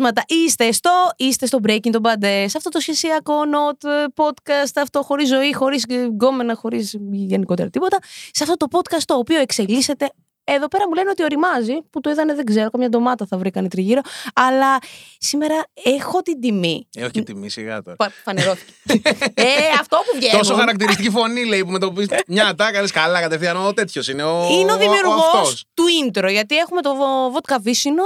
Υπέροχα πλάσματα. Είστε στο, είστε στο Breaking the Bad σε αυτό το σχεσιακό not ε, podcast, αυτό χωρίς ζωή, χωρίς γκόμενα, χωρίς γενικότερα τίποτα. Σε αυτό το podcast το οποίο εξελίσσεται. Εδώ πέρα μου λένε ότι οριμάζει, που το είδανε δεν ξέρω, καμιά ντομάτα θα βρήκανε τριγύρω. Αλλά σήμερα έχω την τιμή. Ε, όχι τιμή, σιγά τώρα. Πα- Φανερώθηκε. ε, αυτό που βγαίνει. Τόσο χαρακτηριστική φωνή λέει που με το πεις. Μια τα έκανε καλά κατευθείαν. Ο τέτοιος είναι. Ο, Είναι ο δημιουργός αυτός. του intro, γιατί έχουμε το βότκα βύσινο.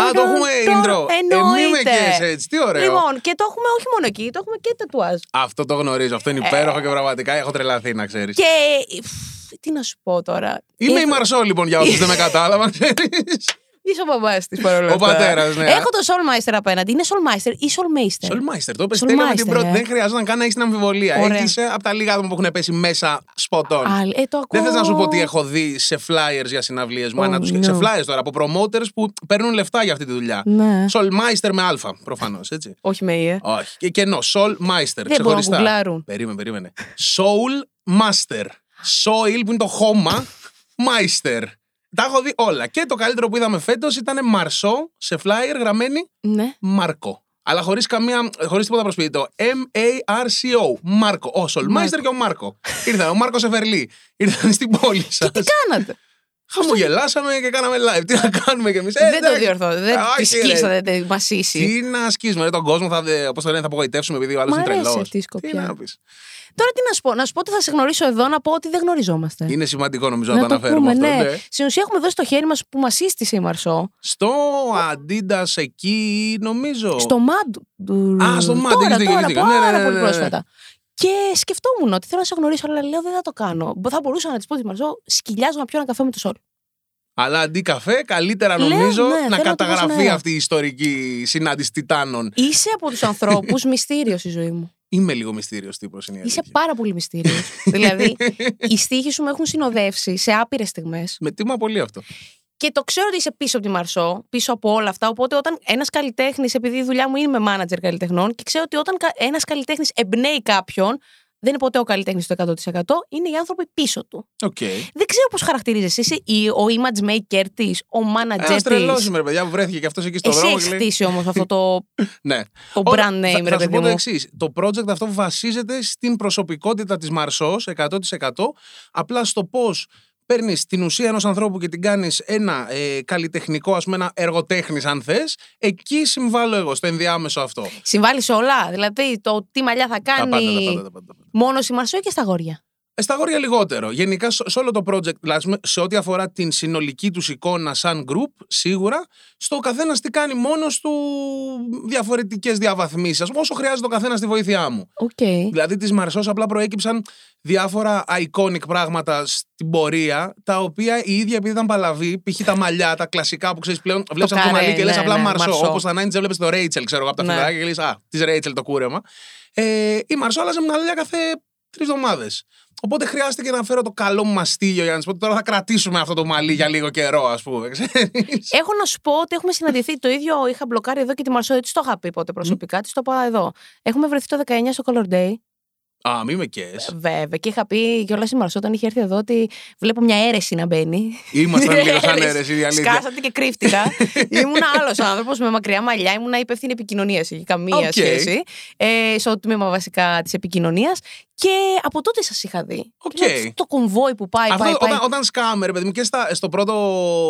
Α, το έχουμε intro. Ε, μη με Εννοείται. καίς έτσι, τι ωραίο. Λοιπόν, και το έχουμε όχι μόνο εκεί, το έχουμε και τατουάζ. Αυτό το γνωρίζω. Αυτό είναι υπέροχο και πραγματικά έχω τρελαθεί να ξέρεις. Ε. Και. φφ, Τι να σου πω τώρα. Είμαι Έχω- η Μαρσό λοιπόν για όσους δεν με κατάλαβαν. ξέρεις. Είσαι ο μπαμπάς της παρόλα Ο αυτά. πατέρας, ναι. Έχω το Soulmeister απέναντι. Είναι Soulmeister ή Soulmeister; Σολμάιστερ, το είπε Soulmeister, τέλεια με την πρώτη. ε. Δεν χρειάζονταν καν να έχεις την αμφιβολία. Ωραία. Έχεις από τα λίγα άτομα που έχουν πέσει μέσα σποτών. Α, ε, το ακούω. Δεν θες να σου πω τι έχω δει σε flyers για συναυλίες μου. Oh, ανά τους- no. Σε flyers τώρα από promoters που παίρνουν λεφτά για αυτή τη δουλειά. Ναι. Soulmeister με αλφα, προφανώς, έτσι. Όχι με ΙΕ. Όχι. Και κενό. Soulmeister. Δεν μπορούν να ξεχωριστά. γκουγκλάρουν. Περίμενε, περίμενε. Soul Master. Soil που είναι το χώμα. Meister. Τα έχω δει όλα. Και το καλύτερο που είδαμε φέτος ήταν Μαρσό σε flyer γραμμένη Ναι. Μάρκο. Αλλά χωρίς καμία. χωρίς τίποτα προσποιητό. M-A-R-C-O. Μάρκο. Ο Σολμάιστερ και ο Μάρκο. Ήρθαν. Ο Μάρκο Εφερλή. Ήρθαν στην πόλη σας. Τι κάνατε; Χαμογελάσαμε και κάναμε live. Τι να κάνουμε κι εμείς; δεν το διορθώ. Δεν τη σκίσατε, δεν μασίσει. Τι να σκίσουμε, ρε, τον κόσμο θα, δε- πώς το λένε, θα απογοητεύσουμε επειδή ο άλλος Μ' είναι αρέσει τρελός. αυτή η σκοπιά. Τι να πεις. Τώρα τι να σου πω. Να σου πω ότι θα σε γνωρίσω εδώ να πω ότι δεν γνωριζόμαστε. Είναι σημαντικό νομίζω να, να το το αναφέρουμε πούμε, αυτό. ναι. ναι. Στην ουσία έχουμε δώσει το χέρι μας που μας σύστησε η Μαρσό. Στο Adidas εκεί νομίζω. Στο Mad. Α, στο Mad, Τώρα, έχεις δίκιο, τώρα, έχεις δίκιο. Ναι, ναι, πάρα ναι, πολύ ναι, ναι. πρόσφατα. Και σκεφτόμουν ότι θέλω να σε γνωρίσω, αλλά λέω δεν θα το κάνω. Θα μπορούσα να της πω τη Μαρσό, σκυλιάζω να πιω ένα καφέ με το Σόλ. Αλλά αντί καφέ, καλύτερα Λέω, νομίζω ναι, να θέλω να το δώσω καταγραφεί νερό. αυτή η ιστορική συνάντηση τιτάνων. Είσαι από τους ανθρώπους μυστήριος στη ζωή μου. Είμαι λίγο μυστήριος τύπος. Είναι η Είσαι αλήθεια. πάρα πολύ μυστήριος. δηλαδή, οι στίχοι σου με έχουν συνοδεύσει σε άπειρες στιγμές. Με τιμά πολύ αυτό. Και το ξέρω ότι είσαι πίσω από τη Μαρσό, πίσω από όλα αυτά. Οπότε όταν ένας καλλιτέχνης, επειδή η δουλειά μου είναι με manager καλλιτεχνών, και ξέρω ότι όταν ένας καλλιτέχνης εμπνέει κάποιον, δεν είναι ποτέ ο καλλιτέχνης το 100%, είναι οι άνθρωποι πίσω του. Οκ. Δεν ξέρω πώς χαρακτηρίζεσαι. Είσαι η- ο image maker της, ο manager Ένας τρελός της. είμαι, ρε παιδιά, που βρέθηκε και αυτός εκεί στον Εσύ δρόμο. έχεις και λέει- χτίσει όμως αυτό το, Ναι. το Ωραία, brand name, θα, ρε θα σου παιδί πω το μου. εξής. Το project αυτό βασίζεται στην προσωπικότητα της Μαρσό 100%. Απλά στο πώς παίρνεις την ουσία ενός ανθρώπου και την κάνεις ένα ε, καλλιτεχνικό, ας πούμε, ένα έργο τέχνης, αν θες. Εκεί συμβάλλω εγώ, στο ενδιάμεσο αυτό. Συμβάλλεις σε όλα. Δηλαδή το τι μαλλιά θα Τα κάνει πάντα, τα πάντα, τα πάντα. τα πάντα. μόνος η Μαρσό και στα αγόρια. Ε, Στα αγόρια λιγότερο. Γενικά σε σε όλο το project, δηλαδή σε ό,τι αφορά την συνολική τους εικόνα σαν group, σίγουρα, στο καθένας τι κάνει μόνος του διαφορετικές διαβαθμίσεις. Όσο χρειάζεται ο καθένας τη βοήθειά μου. Οκ. Δηλαδή της Μαρσό απλά προέκυψαν διάφορα iconic πράγματα στην πορεία, τα οποία η ίδια επειδή ήταν παλαβή, π.χ. τα μαλλιά, τα κλασικά που ξέρεις πλέον, βλέπεις αυτό το καρέ, μαλλί και λες ναι, απλά ναι, Μαρσό. Μαρσό. Όπως τα 90 έβλεπε το Rachel, ξέρω εγώ, από τα Ναι. φιλαράκια και λες Α, της Rachel το κούρεμα. Ε, η Μαρσό άλλαζε μαλλιά κάθε τρεις εβδομάδες. Οπότε χρειάστηκε να φέρω το καλό μου μαστίγιο για να σου πω ότι τώρα θα κρατήσουμε αυτό το μαλλί για λίγο καιρό, ας πούμε. ξέρεις. Έχω να σου πω ότι έχουμε συναντηθεί. Το ίδιο είχα μπλοκάρει εδώ και τη Μαρσό. Έτσι το είχα πει ποτέ προσωπικά. Της το είπα εδώ. Έχουμε βρεθεί το 19 στο Color Day. Α, μη με καίς. Ε, Βέβαια. Και είχα πει κιόλας η Μαρσό όταν είχε έρθει εδώ ότι βλέπω μια αίρεση να μπαίνει. Ήμασταν λίγο σαν αίρεση, η αλήθεια. Σκάσατε και κρύφτηκα. ήμουν άλλος άνθρωπος με μακριά μαλλιά. Ήμουν υπεύθυνη επικοινωνίας. Είχε καμία Οκ. σχέση. Ε, στο τμήμα βασικά της επικοινωνίας. Και από τότε σας είχα δει. Οκ. Και λέω, Το κομβόι που πάει, Αυτό πάει, πάει. όταν, όταν σκάμε, ρε παιδί μου, και στα, στο πρώτο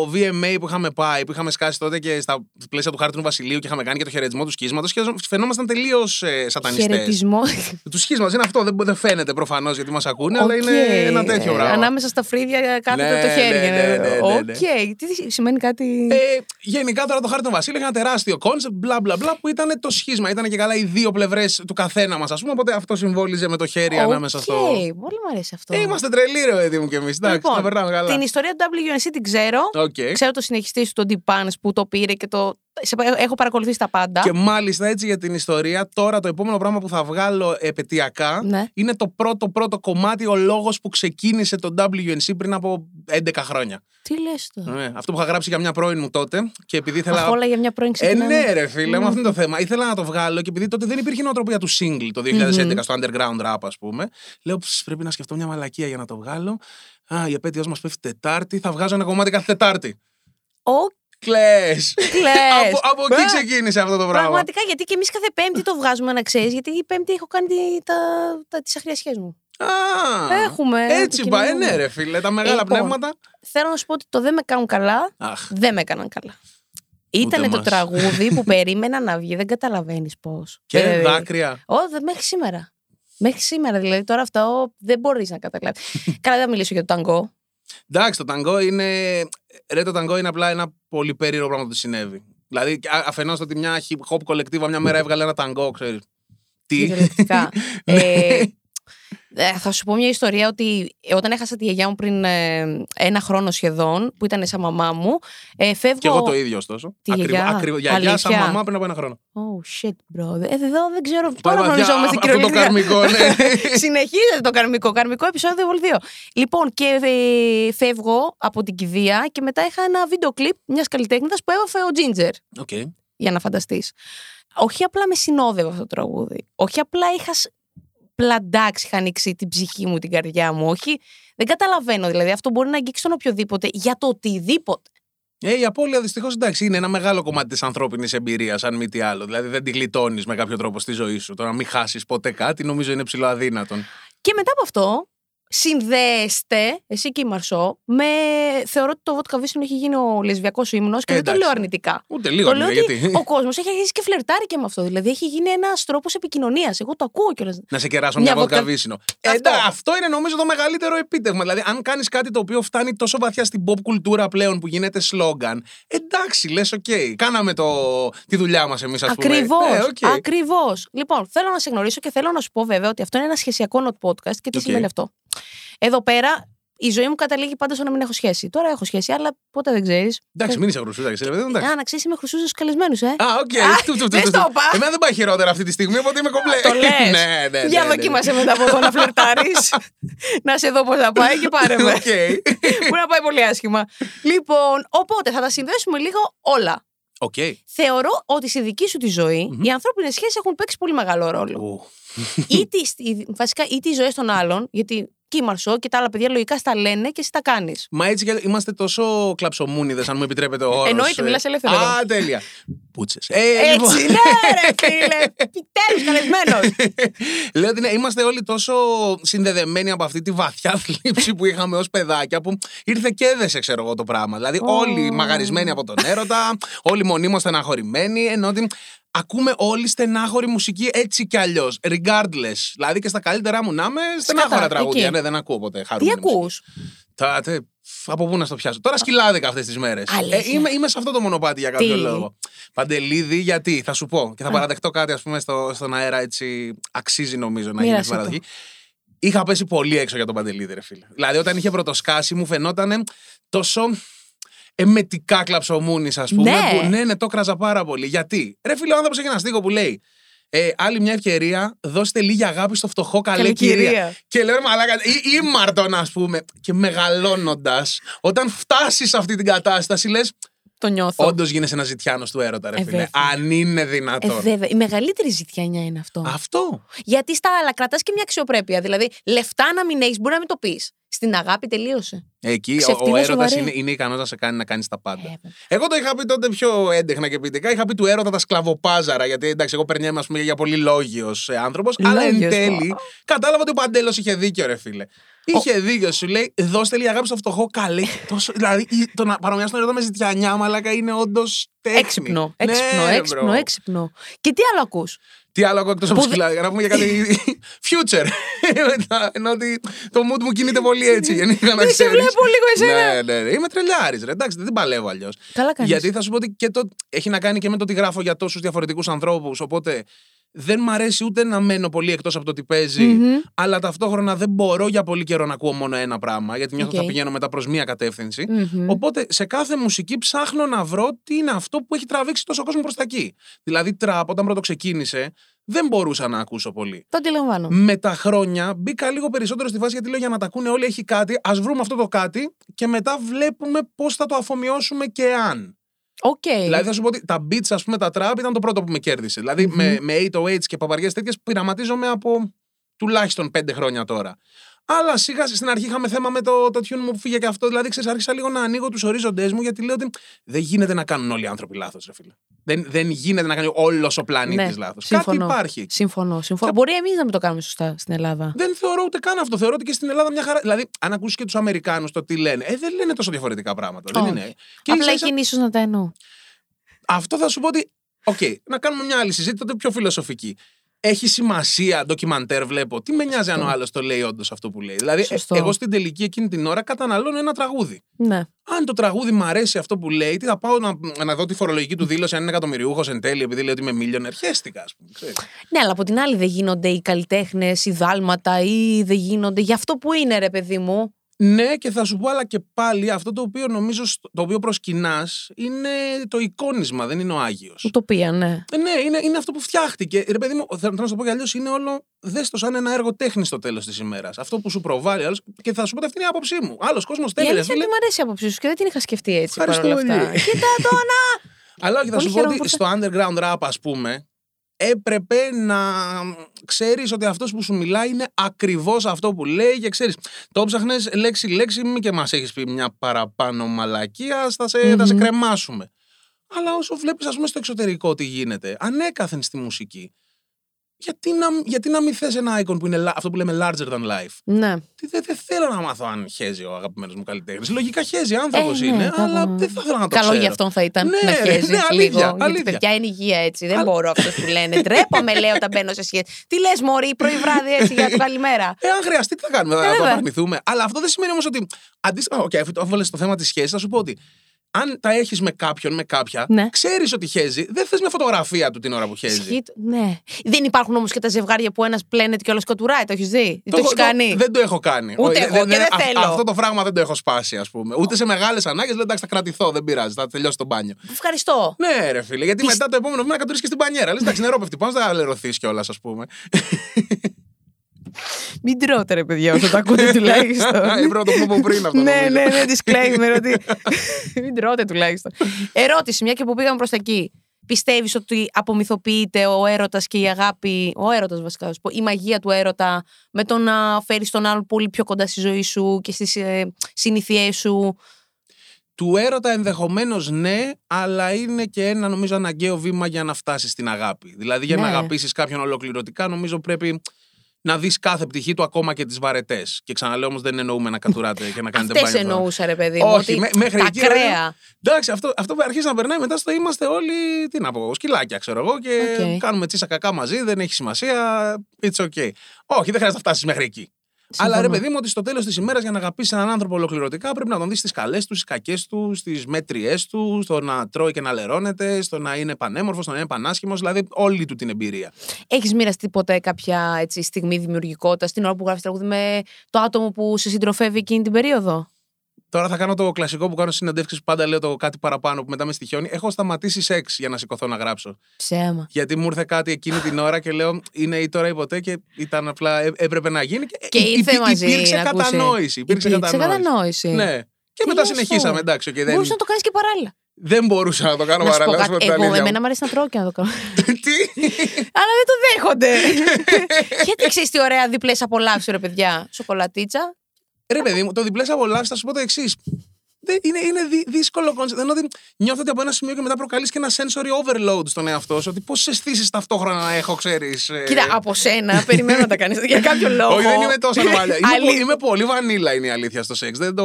VMA που είχαμε πάει, που είχαμε σκάσει τότε και στα πλαίσια του Χάρτινου Βασιλείου και είχαμε κάνει και το χαιρετισμό του σχίσματος και φαινόμασταν τελείως ε, σατανιστές. Χαιρετισμό. Του σχίσματος είναι αυτό, δεν, δεν φαίνεται προφανώς γιατί μας ακούνε, αλλά είναι Οκ. ένα τέτοιο πράγμα. Ανάμεσα στα φρύδια κάθεται Ναι, το χέρι. ναι, ναι, ναι, ναι, Οκ. ναι. Τι σημαίνει κάτι; Ε, γενικά τώρα το Χάρτινο Βασίλειο είχε ένα τεράστιο concept, μπλα μπλα μπλα, που ήταν το σχίσμα. Ήταν και καλά οι δύο πλευρές του καθένα μας, ας πούμε. Οπότε αυτό συμβόλιζε με το χέρι ανάμεσα Οκ. στο. Πολύ μου αρέσει αυτό. Ε, είμαστε τρελοί, ρε παιδί μου κι εμείς. Εντάξει, Λοιπόν, τα περνάμε καλά. Την ιστορία του WNC την ξέρω. Οκ. Ξέρω το συνεχιστή σου, τον Deep Pants, που το πήρε και το. Σε- έχω παρακολουθήσει τα πάντα. Και μάλιστα έτσι για την ιστορία, τώρα το επόμενο πράγμα που θα βγάλω επαιτειακά Ναι. είναι το πρώτο πρώτο κομμάτι, ο λόγος που ξεκίνησε το WNC πριν από 11 χρόνια. Τι λες τώρα; Ναι, αυτό που είχα γράψει για μια πρώην μου τότε και επειδή ήθελα. Αχ, όλα για μια πρώην Ε, ξεκινάνε. ναι, ρε φίλε, μου αυτό είναι το θέμα. Ήθελα να το βγάλω και επειδή τότε δεν υπήρχε νοοτροπία του single το 2011 στο underground rap, ας πούμε. Λέω, «Ψ, πρέπει να σκεφτώ μια μαλακία για να το βγάλω. Α, η επέτειος μας πέφτει Τετάρτη, θα βγάζω ένα κομμάτι κάθε Τετάρτη. Ω, Κλες. κλαις. από, από εκεί Α, ξεκίνησε αυτό το πράγμα. Πραγματικά, γιατί και εμείς κάθε Πέμπτη το βγάζουμε, να ξέρεις. Γιατί η Πέμπτη έχω κάνει τι- τα, τα, τις αχριασιές μου. Α, Έχουμε, Έτσι πάει, ναι, επικοινωνούμε. ρε φίλε, τα μεγάλα Λοιπόν. πνεύματα. Θέλω να σου πω ότι το δεν με κάνουν καλά, Αχ, δεν με έκαναν καλά. Ήτανε το μας. τραγούδι που περίμενα να βγει, δεν καταλαβαίνεις πώς. και δάκρυα. Ω, δε- μέχρι σήμερα. Μέχρι σήμερα, δηλαδή τώρα αυτό δεν μπορείς να καταλάβεις. Καλά, δεν θα μιλήσω για το ταγκό. Εντάξει, το ταγκό είναι. Ρε, το ταγκό είναι απλά ένα πολύ περίεργο πράγμα που του συνέβη. Δηλαδή, αφενός ότι μια hip hop κολεκτίβα μια μέρα έβγαλε ένα ταγκό, ξέρεις. Τι; Κυριολεκτικά. Ναι. ε, ε, θα σου πω μια ιστορία ότι ε, όταν έχασα τη γιαγιά μου πριν ε, ένα χρόνο σχεδόν, που ήταν σαν μαμά μου, ε, φεύγω. Και εγώ το ίδιο, ωστόσο. Τη γιαγιά, Ακριβώς. Γιαγιά σαν αλήθεια. μαμά πριν από ένα χρόνο. Oh shit, bro. Ε, εδώ δεν ξέρω. Τώρα Πάει βαθιά γνωριζόμαστε αυτό το κυριολεκτικά. καρμικό, ναι. Συνεχίζεται το καρμικό. Καρμικό επεισόδιο Vol 2. Λοιπόν, και ε, φεύγω από την κηδεία και μετά είχα ένα βίντεο κλιπ μιας καλλιτέχνιδας που έβαφε ο Ginger. Οκ. Για να φανταστείς. Όχι απλά με συνόδευε αυτό το τραγούδι. Όχι απλά είχας σ- πλαντάξει, είχα ανοίξει την ψυχή μου, την καρδιά μου. Όχι. Δεν καταλαβαίνω. Δηλαδή, αυτό μπορεί να αγγίξει τον οποιοδήποτε για το οτιδήποτε. Ε, η απώλεια δυστυχώς εντάξει είναι ένα μεγάλο κομμάτι της ανθρώπινης εμπειρίας, αν μη τι άλλο. Δηλαδή δεν τη γλιτώνεις με κάποιο τρόπο στη ζωή σου. Το να μην χάσεις ποτέ κάτι νομίζω είναι ψηλό αδύνατον. Και μετά από αυτό, συνδέεστε, εσύ και η Μαρσό, με. Θεωρώ ότι το Vodka Βύσσινο έχει γίνει ο λεσβιακός ύμνος και δεν το εντάξει. λέω αρνητικά. Ούτε λίγο το λέω αρνητικά, ότι γιατί. ο κόσμος έχει αρχίσει και φλερτάρει και με αυτό. Δηλαδή έχει γίνει ένας τρόπος επικοινωνίας. Εγώ το ακούω κιόλας. Να σε κεράσω Μια μια βότκα βότκα- βύσσινο. Αυτό. Αυτό. αυτό είναι νομίζω το μεγαλύτερο επίτευγμα. Δηλαδή, αν κάνεις κάτι το οποίο φτάνει τόσο βαθιά στην pop κουλτούρα πλέον που γίνεται σλόγκαν, εντάξει, λες, οκ. Κάναμε το, τη δουλειά μας εμείς, ας πούμε. Ακριβώς. Ε, οκ. Ακριβώς. Λοιπόν, θέλω να σε γνωρίσω και θέλω να σου πω βέβαια ότι αυτό είναι ένα σχεσιακό not podcast και τι Οκ. σημαίνει αυτό. Εδώ πέρα η ζωή μου καταλήγει πάντα στο να μην έχω σχέση. Τώρα έχω σχέση, αλλά ποτέ δεν ξέρεις. Εντάξει, μην είσαι γρουσούζα, εσύ, ρε παιδί μου, εντάξει. Α, να ξέρεις, είμαι γρουσούζω καλεσμένου, ε. Α, οκ. Α, Του, του, του, δεν του, στο του. είπα. Εμένα δεν πάει χειρότερα αυτή τη στιγμή, οπότε είμαι κομπλέ. Το λες. ναι, ναι, ναι. Για ναι, ναι. δοκίμασε μετά από εδώ να φλερτάρεις. να σε δω πώς θα πάει και πάρε με. Οκ. Που να πάει πολύ άσχημα. Λοιπόν, οπότε θα τα συνδέσουμε λίγο όλα. Οκ. Θεωρώ ότι στη δική σου τη ζωή οι ανθρώπινες σχέσεις έχουν παίξει πολύ μεγάλο ρόλο. Ου. είτε, στη- βασικά είτε οι ζωές των άλλων, γιατί και η Μαρσό και τα άλλα παιδιά λογικά στα λένε και εσύ τα κάνεις. Μα έτσι κι αλλιώς είμαστε τόσο κλαψομούνιδες, αν μου επιτρέπετε ο όρος. Εννοείται, μιλάς ελεύθερα εδώ. Α, τέλεια. Πούτσες. Ε, λοιπόν. Έτσι, ναι, ρε φίλε! Επιτέλους καλεσμένος! Λέω ότι ναι, είμαστε όλοι τόσο συνδεδεμένοι από αυτή τη βαθιά θλίψη που είχαμε ως παιδάκια που ήρθε και έδεσε, ξέρω εγώ, το πράγμα. Δηλαδή, όλοι μαγαρισμένοι από τον έρωτα, όλοι μονίμως στεναχωρημένοι, ενώ ότι ακούμε όλοι στενάχωρη μουσική έτσι κι αλλιώς. Regardless. Δηλαδή και στα καλύτερά μου να είμαι στενάχωρα Σκατά, τραγούδια. εκεί. Ναι, δεν ακούω ποτέ Τι χαρούμενη ακούς; μουσική. Τα, τε, από πού να στο πιάσω. Τώρα σκυλάδικα αυτές τις μέρες. Αλήθεια. είμαι, είμαι σε αυτό το μονοπάτι για κάποιο Τι; λόγο. Παντελίδη, γιατί, θα σου πω και θα παραδεχτώ κάτι, ας πούμε, στο, στον αέρα έτσι. Αξίζει νομίζω να γίνει Μοίρασέ αυτή η το. παραδοχή. Είχα πέσει πολύ έξω για τον Παντελίδη, ρε φίλε. Δηλαδή, όταν είχε πρωτοσκάσει, μου φαινόταν τόσο εμετικά κλαψομούνη, ας πούμε. Ναι. Που, ναι, ναι, το κράζα πάρα πολύ. Γιατί, ρε φίλε, ο άνθρωπος έχει ένα στίχο που λέει. Ε, άλλη μια ευκαιρία, δώστε λίγη αγάπη στο φτωχό καλή, Καλή κυρία. κυρία. Και λέω, ρε μαλάκα, ή, ήμαρτον, ας πούμε. Και μεγαλώνοντας, όταν φτάσεις σε αυτή την κατάσταση, λες, Το νιώθω. όντως γίνεσαι ένας ζητιάνος του έρωτα, ρε Ε, φίλε. βέβαια. Αν είναι Ε, δυνατόν. βέβαια. Η μεγαλύτερη ζητιανιά είναι αυτό. Αυτό. Γιατί στα άλλα κρατάς και μια αξιοπρέπεια. Δηλαδή, λεφτά να μην έχεις, μπορεί να μην το πεις. Στην αγάπη τελείωσε. Εκεί ο, Ξεφτίλα ο έρωτας σοβαρή. είναι, είναι ικανός να σε κάνει να κάνεις τα πάντα. Ε, βέβαια. Εγώ το είχα πει τότε πιο έντεχνα και ποιητικά. Είχα πει του έρωτα τα σκλαβοπάζαρα. Γιατί εντάξει, εγώ περνιέμαι ας πούμε, για πολύ λόγιος άνθρωπος. Αλλά εν Λόγιος, τέλει κατάλαβα ότι ο Παντελής είχε δίκιο, ρε φίλε. Είχε δίκιο, σου λέει, δώστε λίγη αγάπη στο φτωχό Παντελή. Τόσο, δηλαδή, η- το να παρομοιάσει τον έρωτα με ζητιανιά, μαλάκα είναι όντως τέχνη. Έξυπνο, Ναι, έξυπνο, ρε, έξυπνο, bro. έξυπνο. Και τι άλλο ακούς; Τι άλλο ακούω εκτός από Που δε- σκυλάδια, να πούμε για κάτι. future. Μετά, Ενώ ότι το mood μου κινείται πολύ έτσι. Γενικά να Δεν σε ξέρεις. βλέπω λίγο εσένα. Ναι, ναι, ναι. Είμαι τρελιάρης, ρε. Εντάξει, δεν παλεύω αλλιώς. Καλά κάνεις. Γιατί θα σου πω ότι και το... έχει να κάνει και με το τι γράφω για τόσους διαφορετικούς ανθρώπους. Οπότε δεν μ' αρέσει ούτε να μένω πολύ εκτός από το τι παίζει Μμμ. αλλά ταυτόχρονα δεν μπορώ για πολύ καιρό να ακούω μόνο ένα πράγμα, γιατί νιώθω ότι Οκ. θα πηγαίνω μετά προς μία κατεύθυνση. Μμμ. Οπότε σε κάθε μουσική ψάχνω να βρω τι είναι αυτό που έχει τραβήξει τόσο κόσμο προς τα εκεί. Δηλαδή, τραπ, όταν πρώτο ξεκίνησε, δεν μπορούσα να ακούσω πολύ. Το αντιλαμβάνω. Με τα χρόνια μπήκα λίγο περισσότερο στη φάση γιατί λέω για να τα ακούνε όλοι έχει κάτι. Ας βρούμε αυτό το κάτι και μετά βλέπουμε πώς θα το αφομοιώσουμε και αν. Οκ. Δηλαδή θα σου πω ότι τα beats, ας πούμε, τα trap ήταν το πρώτο που με κέρδισε. Δηλαδή με, με 808s και παπαριές τέτοιες πειραματίζομαι από τουλάχιστον πέντε χρόνια τώρα. Αλλά σιγά στην αρχή είχαμε θέμα με το, το tune μου που έφυγε και αυτό. Δηλαδή, ξέρεις, άρχισα λίγο να ανοίγω τους ορίζοντές μου γιατί λέω ότι δεν γίνεται να κάνουν όλοι οι άνθρωποι λάθος, ρε φίλε. Δεν, δεν γίνεται να κάνει όλος ο πλανήτης Ναι, λάθος. Κάτι συμφωνώ. υπάρχει. Συμφωνώ. συμφωνώ. Και- Μπορεί εμείς να μην το κάνουμε σωστά στην Ελλάδα. Δεν θεωρώ ούτε καν αυτό. Θεωρώ ότι και στην Ελλάδα μια χαρά. Δηλαδή, αν ακούσεις και τους Αμερικάνους το τι λένε, ε, δεν λένε τόσο διαφορετικά πράγματα. Δεν Όχι. είναι. Και Απλά ίσα ίσα- εκείνοι ίσως να τα εννοώ. Αυτό θα σου πω ότι. Οκ, να κάνουμε μια άλλη συζήτηση, τότε πιο φιλοσοφική. Έχει σημασία, ντοκιμαντέρ βλέπω. Τι με νοιάζει αν ο άλλος το λέει όντως αυτό που λέει. Δηλαδή, ε, Σωστό. εγώ στην τελική εκείνη την ώρα καταναλώνω ένα τραγούδι. Ναι. Αν το τραγούδι μου αρέσει αυτό που λέει, τι θα πάω να, να δω τη φορολογική του δήλωση, αν είναι εκατομμυριούχος εν τέλει, επειδή λέει ότι είμαι millionaire. Χαίστηκα, ας πούμε. ξέρεις. Ναι, αλλά από την άλλη δεν γίνονται οι καλλιτέχνες, οι δάλματα ή δεν γίνονται για αυτό που είναι, ρε παιδί μου. Ναι, και θα σου πω, αλλά και πάλι αυτό το οποίο νομίζω, στο- το οποίο προσκυνάς είναι το εικόνισμα, δεν είναι ο Άγιος. Ουτοπία, ναι. Ναι, είναι, είναι αυτό που φτιάχτηκε. Ρε παιδί μου, θέλω να σου το πω κι αλλιώς, είναι όλο δέστο σαν ένα έργο τέχνης στο τέλος της ημέρας. Αυτό που σου προβάλλει άλλος. Και θα σου πω ότι αυτή είναι η άποψή μου. Άλλος κόσμος Η θέλει, ρε αλήθεια φίλε. είναι ότι μου αρέσει η άποψή σου και δεν την είχα σκεφτεί έτσι Ευχαριστώ παρόλα αυτά. πολύ. Κοίτα το να! Αλλά όχι, θα Πολύ σου πω χαίρομαι ότι που στο underground rap, ας πούμε, έπρεπε να ξέρεις ότι αυτός που σου μιλάει είναι ακριβώς αυτό που λέει και ξέρεις. Το ψάχνες λέξη-λέξη, μη και μας έχεις πει μια παραπάνω μαλακία, θα σε, θα σε Μμμ. κρεμάσουμε. Αλλά όσο βλέπεις, ας πούμε, στο εξωτερικό τι γίνεται, ανέκαθεν στη μουσική. Γιατί να, γιατί να μην θες ένα icon που είναι la- αυτό που λέμε larger than life; Ναι. Τι, Δεν δεν θέλω να μάθω αν χέζει ο αγαπημένος μου καλλιτέχνης. Λογικά χέζει, άνθρωπος Ε, ναι, είναι, θα- αλλά δεν θα ήθελα να το Καλό ξέρω. για αυτόν θα ήταν Ναι, να ρε, χέζεις ναι, αλήθεια, λίγο. Γιατί αλήθεια. παιδιά είναι υγεία έτσι. Δεν Α- μπορώ αυτό που λένε. Ντρέπομαι, λέω, όταν μπαίνω σε σχέση. Τι λες, Μωρή, πρωί βράδυ έτσι για το καλημέρα; Ε, αν χρειαστεί, τι θα κάνουμε, θα Ε, το βέβαια. απαρνηθούμε. Αλλά αυτό δεν σημαίνει όμως ότι. Αντίστοιχα, okay, αφού το έβαλε στο θέμα της σχέσης, θα σου πω ότι αν τα έχεις με κάποιον, με κάποια, Ναι. ξέρεις ότι χέζει, δεν θες μια φωτογραφία του την ώρα που χέζει. Ισχύει το- Ναι. Δεν υπάρχουν όμως και τα ζευγάρια που ένας πλένεται και όλος σκοτουράει. Το έχεις δει; Το, έχω- έχει κάνει; δεν το έχω κάνει. Ούτε Όχι, εγώ και δεν α- θέλω. Αυτό το πράγμα δεν το έχω σπάσει, ας πούμε. Ούτε σε μεγάλες ανάγκες λέω εντάξει, θα κρατηθώ, δεν πειράζει, θα τελειώσει το μπάνιο. Ευχαριστώ. Ναι, ρε φίλε, γιατί Τις- μετά το επόμενο βήμα να κατουρίσει και στην πανιέρα. Λες εντάξει, νερό πέφτει πάνω, θα λερωθείς κιόλας, ας πούμε. Μην τρώτε, ρε παιδιά, όσο το ακούτε τουλάχιστον. Πρέπει να το πούμε από πριν αυτό. ναι, νομίζω. ναι, ναι, disclaimer ότι. Μην τρώτε τουλάχιστον. Ερώτηση, μια και που πήγαμε προς τα εκεί. Πιστεύεις ότι απομυθοποιείται ο έρωτας και η αγάπη, ο έρωτας βασικά, θα σου πω, η μαγεία του έρωτα με το να φέρεις τον άλλον πολύ πιο κοντά στη ζωή σου και στις ε, συνήθειές σου; Του έρωτα ενδεχομένως ναι, αλλά είναι και ένα νομίζω αναγκαίο βήμα για να φτάσεις στην αγάπη. Δηλαδή για να Ναι. αγαπήσεις κάποιον ολοκληρωτικά, νομίζω πρέπει να δεις κάθε πτυχή του, ακόμα και τις βαρετές. Και ξαναλέω όμως δεν εννοούμε να κατουράτε και να κάνετε Αυτές μπάνιο. τώρα. εννοούσα, ρε παιδί μου. Όχι, ότι μέ- μέχρι τα εκεί, ρε παιδί μου. ακραία. Εντάξει, αυτό, αυτό που αρχίζει να περνάει μετά στο είμαστε όλοι, τι να πω, σκυλάκια ξέρω εγώ και Οκ. κάνουμε τσίσα κακά μαζί, δεν έχει σημασία, it's okay. Όχι, δεν χρειάζεται να φτάσεις μέχρι εκεί. Συμφωνώ. Αλλά ρε παιδί μου, ότι στο τέλος της ημέρας για να αγαπήσεις έναν άνθρωπο ολοκληρωτικά πρέπει να τον δεις στις καλές του, στις κακές του, στις μέτριές του, στο να τρώει και να λερώνεται, στο να είναι πανέμορφος, στο να είναι πανάσχημος, δηλαδή όλη του την εμπειρία. Έχεις μοιραστεί ποτέ κάποια έτσι, στιγμή δημιουργικότητα την ώρα που γράφεις τραγούδι με το άτομο που σε συντροφεύει εκείνη την περίοδο; Τώρα θα κάνω το κλασικό που κάνω στις συνεντεύξεις που πάντα λέω το κάτι παραπάνω που μετά με στοιχιώνει. Έχω σταματήσει σεξ για να σηκωθώ να γράψω. Ψέμα. Γιατί μου ήρθε κάτι εκείνη την ώρα και λέω είναι ή τώρα ή ποτέ και ήταν απλά έ- έπρεπε να γίνει. Και, Και υ- ήρθε υ- μαζί Υπήρξε να ακούσει. κατανόηση. Υπήρξε, Υπήρξε κατανόηση. κατανόηση. Ναι. Και Τι μετά λες συνεχίσαμε. τώρα. Εντάξει, okay, δεν, Μπορούσες να το κάνεις και παράλληλα. δεν μπορούσα να το κάνω να σου πω παράλληλα. να σου πω κάτι. την Εγώ, αλήθεια εμένα μου. μου αρέσει να τρώω και να το κάνω. Τι; Αλλά δεν το δέχονται. Γιατί ξέρεις τι ωραία διπλές απολαύσεις, ρε παιδιά. Σοκολατίτσα. Ρε παιδί μου, το διπλές απολαύσει θα σου πω το εξής. Είναι, είναι δυ- δύσκολο concept. Ενώ ότι νιώθω ότι από ένα σημείο και μετά προκαλείς και ένα sensory overload στον εαυτό σου. Ότι πόσες αισθήσεις ταυτόχρονα να έχω, ξέρεις. Κοίτα, από σένα περιμένω να τα κάνεις για κάποιο λόγο. Όχι, δεν είμαι τόσο ανομαλία. είμαι, Αλήθεια. πο- είμαι πολύ βανίλα είναι η αλήθεια στο σεξ. Δεν το.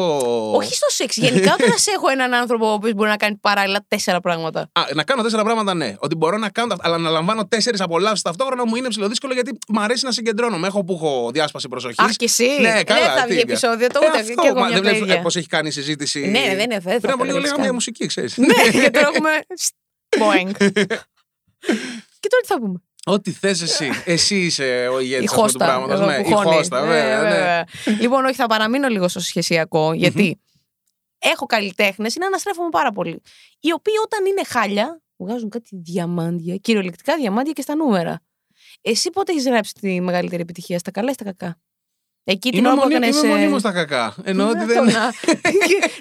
Όχι στο σεξ. Γενικά, όταν σε έχω έναν άνθρωπο ο οποίος μπορεί να κάνει παράλληλα τέσσερα πράγματα. Α, να κάνω τέσσερα πράγματα, ναι. Ότι μπορώ να κάνω, τα- αλλά να λαμβάνω τέσσερις απολαύσεις ταυτόχρονα μου είναι ψηλοδύσκολο γιατί μου αρέσει να συγκεντρώνομαι. Έχω που έχω διάσπαση προσοχής. Αχ, και εσύ. Ναι, καλά. Δεν θα τι βγει είναι. επεισόδιο, το Ε, ούτε αυτό, και εγώ μα μια Δεν βλέπεις παιδιά. πώς έχει κάνει η συζήτηση. Ναι, ναι, δεν είναι, δεν Πριν θα από λίγο πρέπει λέγαμε να για μουσική, ξέρεις. Ναι, και τώρα έχουμε. Boeing. Και τώρα τι θα πούμε; Ό,τι θες εσύ. Εσύ είσαι ο ηγέτης Η αυτού του χώστα. πράγματος. εδώ Ναι, που η χώνει. χώστα, Ε, βέβαια. ναι. βέβαια. Λοιπόν, όχι, θα παραμείνω λίγο στο σχεσιακό, γιατί έχω καλλιτέχνες, είναι αναστρέφομαι πάρα πολύ. Οι οποίοι όταν είναι χάλια, βγάζουν κάτι διαμάντια, κυριολεκτικά διαμάντια και στα νούμερα. Εσύ πότε έχεις γράψει τη μεγαλύτερη επιτυχία, στα καλά ή στα κακά; Εκεί την Είμαι, ώρα που μονίμω, έκανε. είμαι μονίμως στα κακά. Εννοώ ότι δεν. να...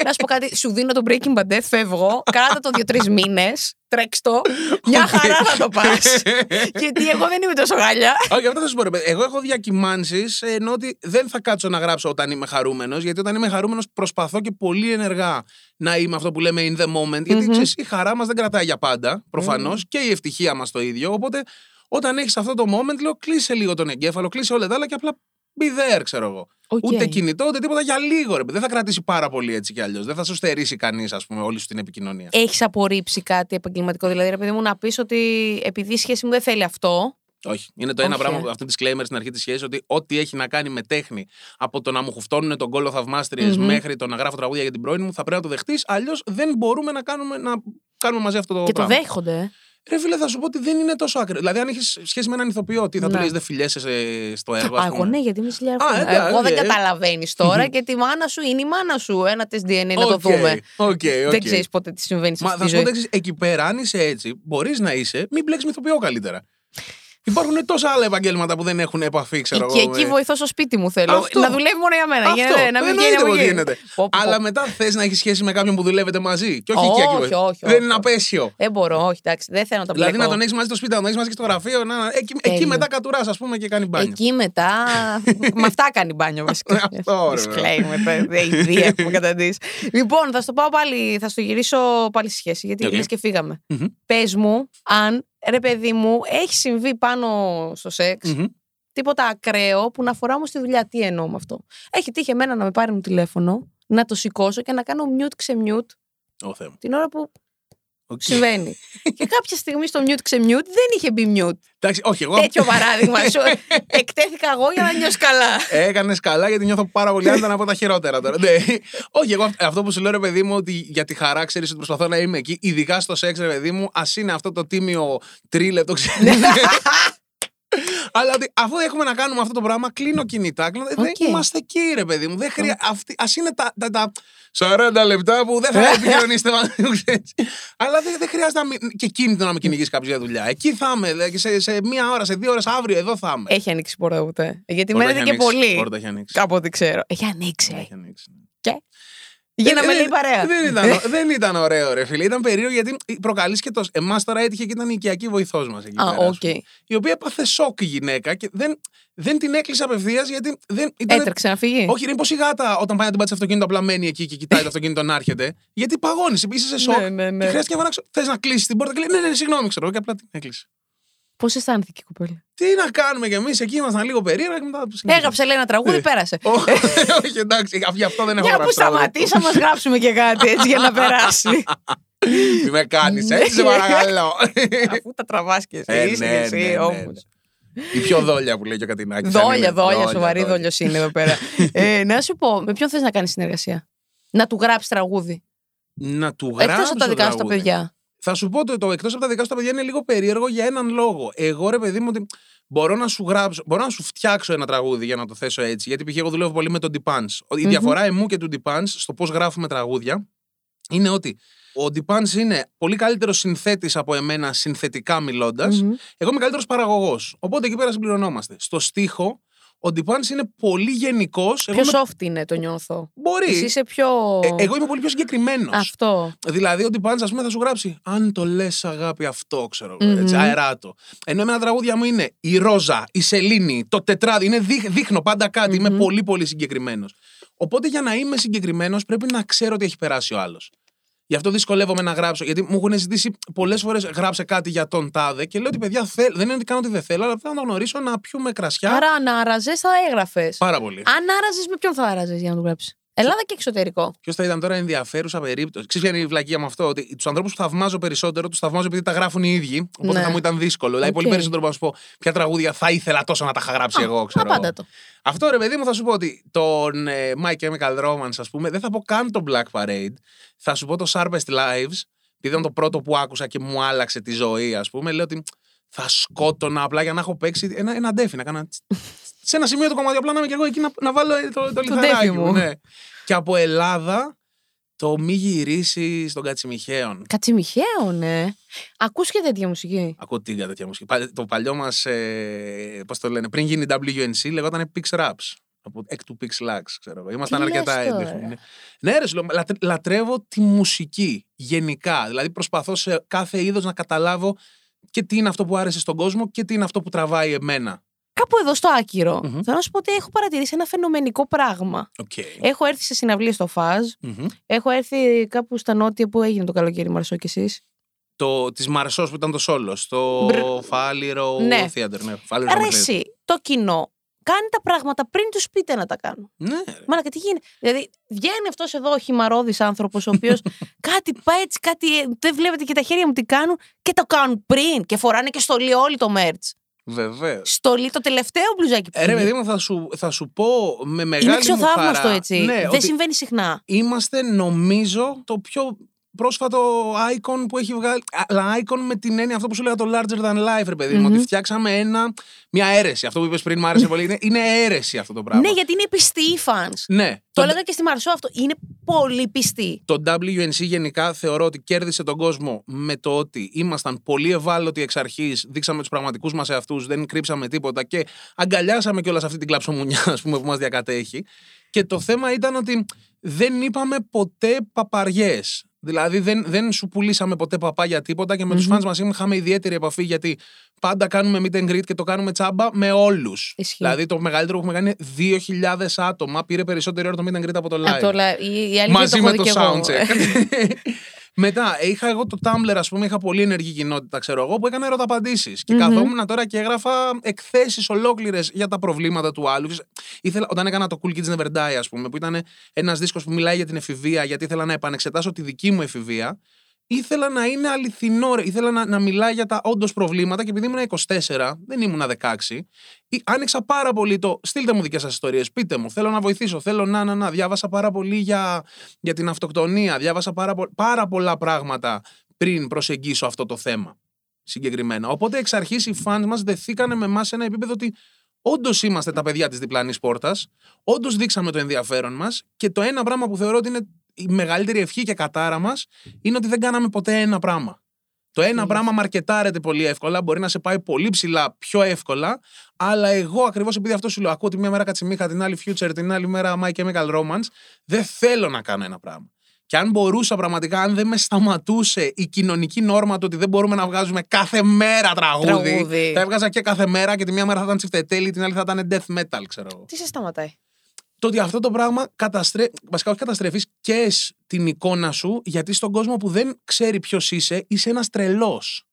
να σου πω κάτι, σου δίνω το Breaking Bad Death, φεύγω, κράτα το δύο-τρεις μήνες, τρέξ το, μια χαρά θα το πας. Γιατί εγώ δεν είμαι τόσο γάλια. Όχι, αυτό θα σου πω. ρε παιδί. Εγώ έχω διακυμάνσεις ενώ ότι δεν θα κάτσω να γράψω όταν είμαι χαρούμενος. Γιατί όταν είμαι χαρούμενος προσπαθώ και πολύ ενεργά να είμαι αυτό που λέμε in the moment. Γιατί Μμμ. ξέρεις, η χαρά μας δεν κρατάει για πάντα, προφανώς, και η ευτυχία μας το ίδιο. Οπότε όταν έχεις αυτό το moment, λέω κλείσε λίγο τον εγκέφαλο, κλείσε όλα τα άλλα και απλά be there, ξέρω εγώ. Οκ. Ούτε κινητό, ούτε τίποτα για λίγο. Ρε. παιδί. Δεν θα κρατήσει πάρα πολύ έτσι κι αλλιώς. Δεν θα σου στερήσει κανείς, ας πούμε, όλη σου την επικοινωνία. Έχεις απορρίψει κάτι επαγγελματικό, δηλαδή, ρε παιδί μου, να πεις ότι επειδή η σχέση μου δεν θέλει αυτό. Όχι. Είναι το ένα Όχι, πράγμα, ε. αυτό disclaimer στην αρχή της σχέσης, ότι ό,τι έχει να κάνει με τέχνη, από το να μου χουφτώνουν τον κώλο θαυμάστριες Μμμ. μέχρι το να γράφω τραγούδια για την πρώην μου, θα πρέπει να το δεχτείς. Αλλιώς δεν μπορούμε να κάνουμε, να κάνουμε μαζί αυτό το και το πράγμα. δέχονται. Ε. Ρε φίλε, θα σου πω ότι δεν είναι τόσο άκρη. Δηλαδή, αν έχεις σχέση με έναν ηθοποιό, τι θα του Ναι. λες, δεν φιλιέσαι σε- στο έργο, Α, ας εγώ πούμε. ναι, γιατί είμαι χιλιάδες Α, χρόνια. εντάξει, Εγώ δεν οκ. καταλαβαίνεις τώρα και τη μάνα σου είναι η μάνα σου. Ένα τεστ DNA να το Οκ, δούμε. οκ, οκ. Δεν ξέρεις πότε τι συμβαίνει σε Μα αυτή θα τη σου πω ζωή. το εξής, εκεί πέρα, αν είσαι έτσι, μπορείς να είσαι, μην μπλέξεις με ηθοποιό καλύτερα. Υπάρχουν τόσα άλλα επαγγέλματα που δεν έχουν επαφή, ξέρω Και εγώ. εκεί με- βοηθώ στο σπίτι μου θέλω. Αυτό. Να δουλεύει μόνο για μένα. Αυτό, γίνεται, να μην εννοείται βγαίνει από πως εκεί. γίνεται. Πω, πω, πω. Αλλά μετά θες να έχεις σχέση με κάποιον που δουλεύετε μαζί. Και όχι, Όχι, εκεί, εκεί. όχι, όχι, Δεν όχι. είναι απαίσιο. Δεν μπορώ, όχι, εντάξει, δεν θέλω να τα Δηλαδή μπλέκω. να τον έχεις μαζί στο σπίτι, να τον έχεις μαζί και στο γραφείο. Να... Εκεί, εκεί Τέλειο. μετά κατουράς, ας πούμε, και κάνει μπάνιο. Εκεί μετά. με αυτά κάνει μπάνιο βασικά. Αυτό, ρε, Disclaimer, τα ιδέα έχουμε καταντήσεις. Λοιπόν, θα στο πάω πάλι, θα στο γυρίσω πάλι στη σχέση, γιατί Οκ. λες και φύγαμε. Μμμ. Πες μου, αν ρε παιδί μου, έχει συμβεί πάνω στο σεξ Μμμ. τίποτα ακραίο που να αφορά όμως τη δουλειά. Τι εννοώ με αυτό; Έχει τύχει εμένα να με πάρει μου τηλέφωνο, να το σηκώσω και να κάνω mute ξε mute Ω Θεέ μου. την ώρα που Οκ. συμβαίνει. και κάποια στιγμή στο mute ξε mute δεν είχε μπει mute. Εντάξει, όχι, εγώ Τέτοιο παράδειγμα. Σου εκτέθηκα εγώ για να νιώσει καλά. έκανες καλά γιατί νιώθω πάρα πολύ άνετα από τα χειρότερα τώρα. Ναι. Όχι, εγώ αυ- αυτό που σου λέω, ρε παιδί μου, ότι για τη χαρά ξέρεις ότι προσπαθώ να είμαι εκεί, ειδικά στο σεξ, ρε παιδί μου, ας είναι αυτό το τίμιο τρίλεπτο, ξέρεις. Αλλά ότι αφού έχουμε να κάνουμε αυτό το πράγμα, κλείνω κινητά. Κλείνω, Δεν Οκ. είμαστε εκεί, ρε παιδί μου. Δεν χρεια... Α είναι τα, τα, τα 40 λεπτά που δεν θα επικοινωνήσετε μαζί μου, ξέρεις. Αλλά δεν, δεν χρειάζεται να μην... και κινητό να με κυνηγήσει κάποιος για δουλειά. Εκεί θα είμαι. δηλαδή, σε, σε μία ώρα, σε δύο ώρες αύριο, εδώ θα είμαι. Έχει ανοίξει πόρτα ούτε. Γιατί Πόρτα μένετε έχει και ανοίξει, πολύ. Πόρτα έχει ανοίξει. Από ό,τι ξέρω. Έχει ανοίξει. Έχει ανοίξει. Για να Ε, με ε, λέει παρέα. Δεν ήταν, δεν ήταν ωραίο, ρε φίλε. Ήταν περίεργο γιατί προκαλείς και το. Εμάς τώρα έτυχε και ήταν η οικιακή βοηθός μας εκεί Α, πέρα. ας οκ. πούμε. Η οποία έπαθε σοκ η γυναίκα και δεν, δεν την έκλεισε απευθείας γιατί δεν. Ήταν, Έτρεξε να φύγει; όχι, είναι πώς η γάτα όταν πάει να την πατήσει αυτοκίνητο απλά μένει εκεί και κοιτάει το αυτοκίνητο να έρχεται. Γιατί παγώνεις, είσαι σε σοκ. Ναι, ναι, ναι. Και χρειάστηκε να φωνάξω. Θες να κλείσεις την πόρτα και λέει Ναι, ναι, ναι, συγγνώμη, ξέρω εγώ, και απλά την έκλεισε. Πώς αισθάνθηκε η κοπέλα; Τι να κάνουμε κι εμείς εκεί ήμασταν λίγο περίεργα και μετά. το συνεχίσαμε. Έγραψε λέει ένα τραγούδι, Ε. πέρασε. Όχι, όχι, εντάξει, γι' αυτό δεν έχω Για που γράψει τραγούδι. σταματήσα, μα γράψουμε και κάτι έτσι για να περάσει. Μη με κάνεις Ναι. έτσι, σε παρακαλώ. Αφού τα τραβάς και Ε, εσύ, είσαι ναι, και εσύ ναι, ναι, όμως. Η πιο δόλια που λέει και ο Κατινάκης. Δόλια, δόλια, σοβαρή δόλιος είναι εδώ πέρα. Ε, Να σου πω, με ποιον θες να κάνεις συνεργασία; Να του γράψεις τραγούδι; Να του Εκτός γράψω από τα δικά σου τα τραγούδι. παιδιά. Θα σου πω το, το εκτός από τα δικά σου τα παιδιά είναι λίγο περίεργο για έναν λόγο. Εγώ ρε παιδί μου ότι μπορώ να σου γράψω, μπορώ να σου φτιάξω ένα τραγούδι για να το θέσω έτσι. Γιατί π.χ. εγώ δουλεύω πολύ με τον Depans. Η Μμμ. διαφορά εμού και του Depans στο πώς γράφουμε τραγούδια είναι ότι ο Depans είναι πολύ καλύτερος συνθέτης από εμένα συνθετικά μιλώντας. Μμμ. Εγώ είμαι καλύτερος παραγωγός. Οπότε εκεί πέρα συμπληρωνόμαστε. Στο στίχο, ο Depans είναι πολύ γενικός. Πιο soft είναι το νιώθω. Μπορείς. Εσύ είσαι πιο. Ε, εγώ είμαι πολύ πιο συγκεκριμένος. Αυτό. Δηλαδή, ο Ντιπάντζ, ας πούμε, θα σου γράψει Αν το λες, αγάπη, αυτό ξέρω εγώ. Μμμ. Έτσι, αεράτο. Ενώ εμένα τραγούδια μου είναι η Ρόζα, η Σελήνη, το τετράδι. Είναι δείχ- δείχνω πάντα κάτι. Είμαι Μμμ. πολύ, πολύ συγκεκριμένος. Οπότε για να είμαι συγκεκριμένος, πρέπει να ξέρω τι έχει περάσει ο άλλος. Γι' αυτό δυσκολεύομαι να γράψω. Γιατί μου έχουν ζητήσει πολλές φορές γράψε κάτι για τον τάδε και λέω ότι παιδιά θέλ, δεν είναι ότι κάνω ότι δεν θέλω, αλλά θέλω να το γνωρίσω να πιούμε κρασιά. Άρα, αν άραζες, θα έγραφες. Πάρα πολύ. Αν άραζες, με ποιον θα άραζες για να του γράψεις; Ελλάδα και εξωτερικό. Ποιος θα ήταν τώρα ενδιαφέρουσα περίπτωση; Ξέρεις ποια είναι η βλακία με αυτό, ότι τους ανθρώπους που θαυμάζω περισσότερο, τους θαυμάζω επειδή τα γράφουν οι ίδιοι. Οπότε Ναι. θα μου ήταν δύσκολο. Δηλαδή, πολύ Οκ. περισσότερο να σου πω ποια τραγούδια θα ήθελα τόσο να τα είχα γράψει εγώ, ξέρω. εγώ. Απάντα το. Αυτό ρε παιδί μου θα σου πω ότι τον ε, My Chemical Romance, ας πούμε, δεν θα πω καν το Black Parade. Θα σου πω το Sharpest Lives, επειδή ήταν το πρώτο που άκουσα και μου άλλαξε τη ζωή, ας πούμε. Λέω ότι θα σκότωνα απλά για να έχω παίξει ένα, ένα ντέφι. Να κάνω... σε ένα σημείο του κομμάτι απλά να είμαι και εγώ εκεί να, να βάλω το, το, λιθαράκι ντέφι μου. μου. Ναι. Και από Ελλάδα το μη γυρίσει στον Κατσιμιχαίων. Κατσιμιχαίο, ναι. Ακούς και τέτοια μουσική; Ακούω τίγκα τέτοια μουσική. Πα- Το παλιό μας, ε, πώς το λένε, πριν γίνει WNC, λεγόταν Pix Raps. Από εκ του Πυξ Λαξ, ξέρω εγώ. Ήμασταν Τι αρκετά λες τώρα; έντεχνοι. Ναι, ναι ρε, σου λέω, λατρε- λατρεύω τη μουσική γενικά. Δηλαδή προσπαθώ σε κάθε είδος να καταλάβω και τι είναι αυτό που άρεσε στον κόσμο και τι είναι αυτό που τραβάει εμένα. Κάπου εδώ στο άκυρο. Μμμ. Θέλω να σου πω ότι έχω παρατηρήσει ένα φαινομενικό πράγμα. Οκ. Έχω έρθει σε συναυλίες στο Fuzz. Μμμ. Έχω έρθει κάπου στα νότια που έγινε το καλοκαίρι, Marseaux κι εσείς; Το της Marseaux που ήταν το σόλο. Στο Μπρ. Φάλιρο Ναι. Theater. Ναι, Φάλιρο Ρε Theater. εσύ, το κοινό κάνει τα πράγματα πριν τους πείτε να τα κάνουν. Ναι. ρε. Μαλάκα, τι γίνεται; Δηλαδή, βγαίνει αυτός εδώ ο χυμαρόδης άνθρωπος, ο οποίος κάτι πάει έτσι, κάτι. ε, Δεν βλέπετε και τα χέρια μου τι κάνουν και το κάνουν πριν. Και φοράνε και στολή όλοι το merch. Βεβαίως. Στολή το τελευταίο μπλουζάκι που Ε, ρε, πήγε. παιδί μου, θα σου, θα σου πω με μεγάλη Είναι μου αξιοθαύμαστο χαρά, έτσι. Ναι, Δεν ότι συμβαίνει συχνά. είμαστε, νομίζω, το πιο πρόσφατο icon που έχει βγάλει. Αλλά icon με την έννοια αυτό που σου λέγα το larger than life, ρε παιδί μου. Μμμ. Ότι φτιάξαμε ένα, μια αίρεση. Αυτό που είπες πριν μου άρεσε πολύ. Είναι, είναι αίρεση αυτό το πράγμα. Ναι, γιατί είναι πιστοί οι fans. Ναι. Το Το, έλεγα και στη Μαρσό αυτό. Είναι πολύ πιστοί. το WNC γενικά θεωρώ ότι κέρδισε τον κόσμο με το ότι ήμασταν πολύ ευάλωτοι εξ αρχής, δείξαμε τους πραγματικούς μας εαυτούς, δεν κρύψαμε τίποτα και αγκαλιάσαμε κιόλας αυτή την κλαψομουνιά ας πούμε, που μας διακατέχει. Και το θέμα ήταν ότι δεν είπαμε ποτέ παπαριές. Δηλαδή δεν, δεν σου πουλήσαμε ποτέ παπά για τίποτα και με τους Μμμ. fans μας είχαμε ιδιαίτερη επαφή γιατί πάντα κάνουμε meet and greet και το κάνουμε τσάμπα με όλους. Ισχύει. Δηλαδή το μεγαλύτερο που έχουμε κάνει είναι 2.000 άτομα. Πήρε περισσότερη ώρα το meet and greet από το live. Από το λα- η, η αλήθεια Μαζί το με έχω το δει κι εγώ. soundcheck. Μετά, είχα εγώ το Tumblr, ας πούμε, είχα πολύ ενεργή κοινότητα, ξέρω εγώ, που έκανε ερωταπαντήσεις. Και Μμμ. καθόμουν τώρα και έγραφα εκθέσεις ολόκληρες για τα προβλήματα του άλλου. Ήθελα, όταν έκανα το Cool Kids Never Die, ας πούμε, που ήταν ένας δίσκος που μιλάει για την εφηβεία, γιατί ήθελα να επανεξετάσω τη δική μου εφηβεία, ήθελα να είναι αληθινό, ρε. ήθελα να, να μιλάει για τα όντως προβλήματα και επειδή ήμουν 24, δεν ήμουν 16, ή- άνοιξα πάρα πολύ το. Στείλτε μου δικές σας ιστορίες, πείτε μου. Θέλω να βοηθήσω. Θέλω να, να, να. Διάβασα πάρα πολύ για, για την αυτοκτονία. Διάβασα πάρα, πο- πάρα πολλά πράγματα πριν προσεγγίσω αυτό το θέμα συγκεκριμένα. Οπότε εξ αρχής οι φαν μας δεθήκανε με εμάς σε ένα επίπεδο ότι όντως είμαστε τα παιδιά της διπλανής πόρτας. Όντως δείξαμε το ενδιαφέρον μας. Και το ένα πράγμα που θεωρώ ότι είναι η μεγαλύτερη ευχή και κατάρα μας είναι ότι δεν κάναμε ποτέ ένα πράγμα. Το ένα Ισχύει. πράγμα μαρκετάρεται πολύ εύκολα, μπορεί να σε πάει πολύ ψηλά πιο εύκολα, αλλά εγώ ακριβώς επειδή αυτό σου λέω, ακούω τη μία μέρα Κατσιμίχα, την άλλη Future, την άλλη μέρα My Chemical Romance, δεν θέλω να κάνω ένα πράγμα. Και αν μπορούσα πραγματικά, αν δεν με σταματούσε η κοινωνική νόρμα του ότι δεν μπορούμε να βγάζουμε κάθε μέρα τραγούδι, Τραγούδι. θα έβγαζα και κάθε μέρα και τη μία μέρα θα ήταν τσιφτετέλη, την άλλη θα ήταν death metal, ξέρω εγώ. Τι σε σταματάει; Το ότι αυτό το πράγμα καταστρέφει, βασικά όχι καταστρέφεις και την εικόνα σου, γιατί στον κόσμο που δεν ξέρει ποιος είσαι, είσαι ένας τρελός.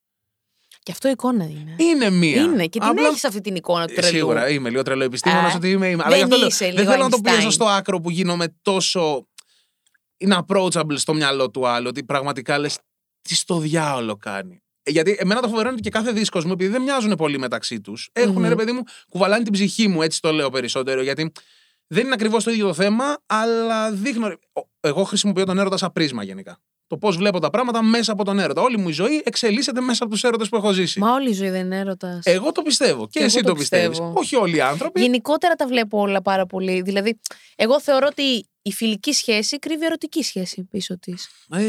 Και αυτό εικόνα είναι. Είναι μία. Είναι και την Απλά- έχεις αυτή την εικόνα του Ε, τρελού. Σίγουρα είμαι λίγο τρελό επιστήμονα Α, ότι είμαι. είμαι. Αλλά δεν γι' αυτό λέω, είσαι δεν λίγο θέλω να το Einstein. πιέσω στο άκρο που γίνομαι τόσο inapproachable στο μυαλό του άλλου. Ότι πραγματικά λες τι στο διάολο κάνει. Ε, Γιατί εμένα το φοβερό είναι ότι και κάθε δίσκος μου, επειδή δεν μοιάζουν πολύ μεταξύ τους, έχουν Μμμ. ρε παιδί μου, κουβαλάνε την ψυχή μου, έτσι το λέω περισσότερο. Γιατί δεν είναι ακριβώς το ίδιο το θέμα, αλλά δείχνω. ρε- ο- Εγώ χρησιμοποιώ τον έρωτα σαν πρίσμα γενικά. Το πώς βλέπω τα πράγματα μέσα από τον έρωτα. Όλη μου η ζωή εξελίσσεται μέσα από τους έρωτες που έχω ζήσει. Μα όλη η ζωή δεν είναι έρωτας. Εγώ το πιστεύω. Και, Και εσύ εγώ το το πιστεύεις. πιστεύω. Όχι όλοι οι άνθρωποι. Γενικότερα τα βλέπω όλα πάρα πολύ. Δηλαδή, εγώ θεωρώ ότι η φιλική σχέση κρύβει ερωτική σχέση πίσω της. Ε,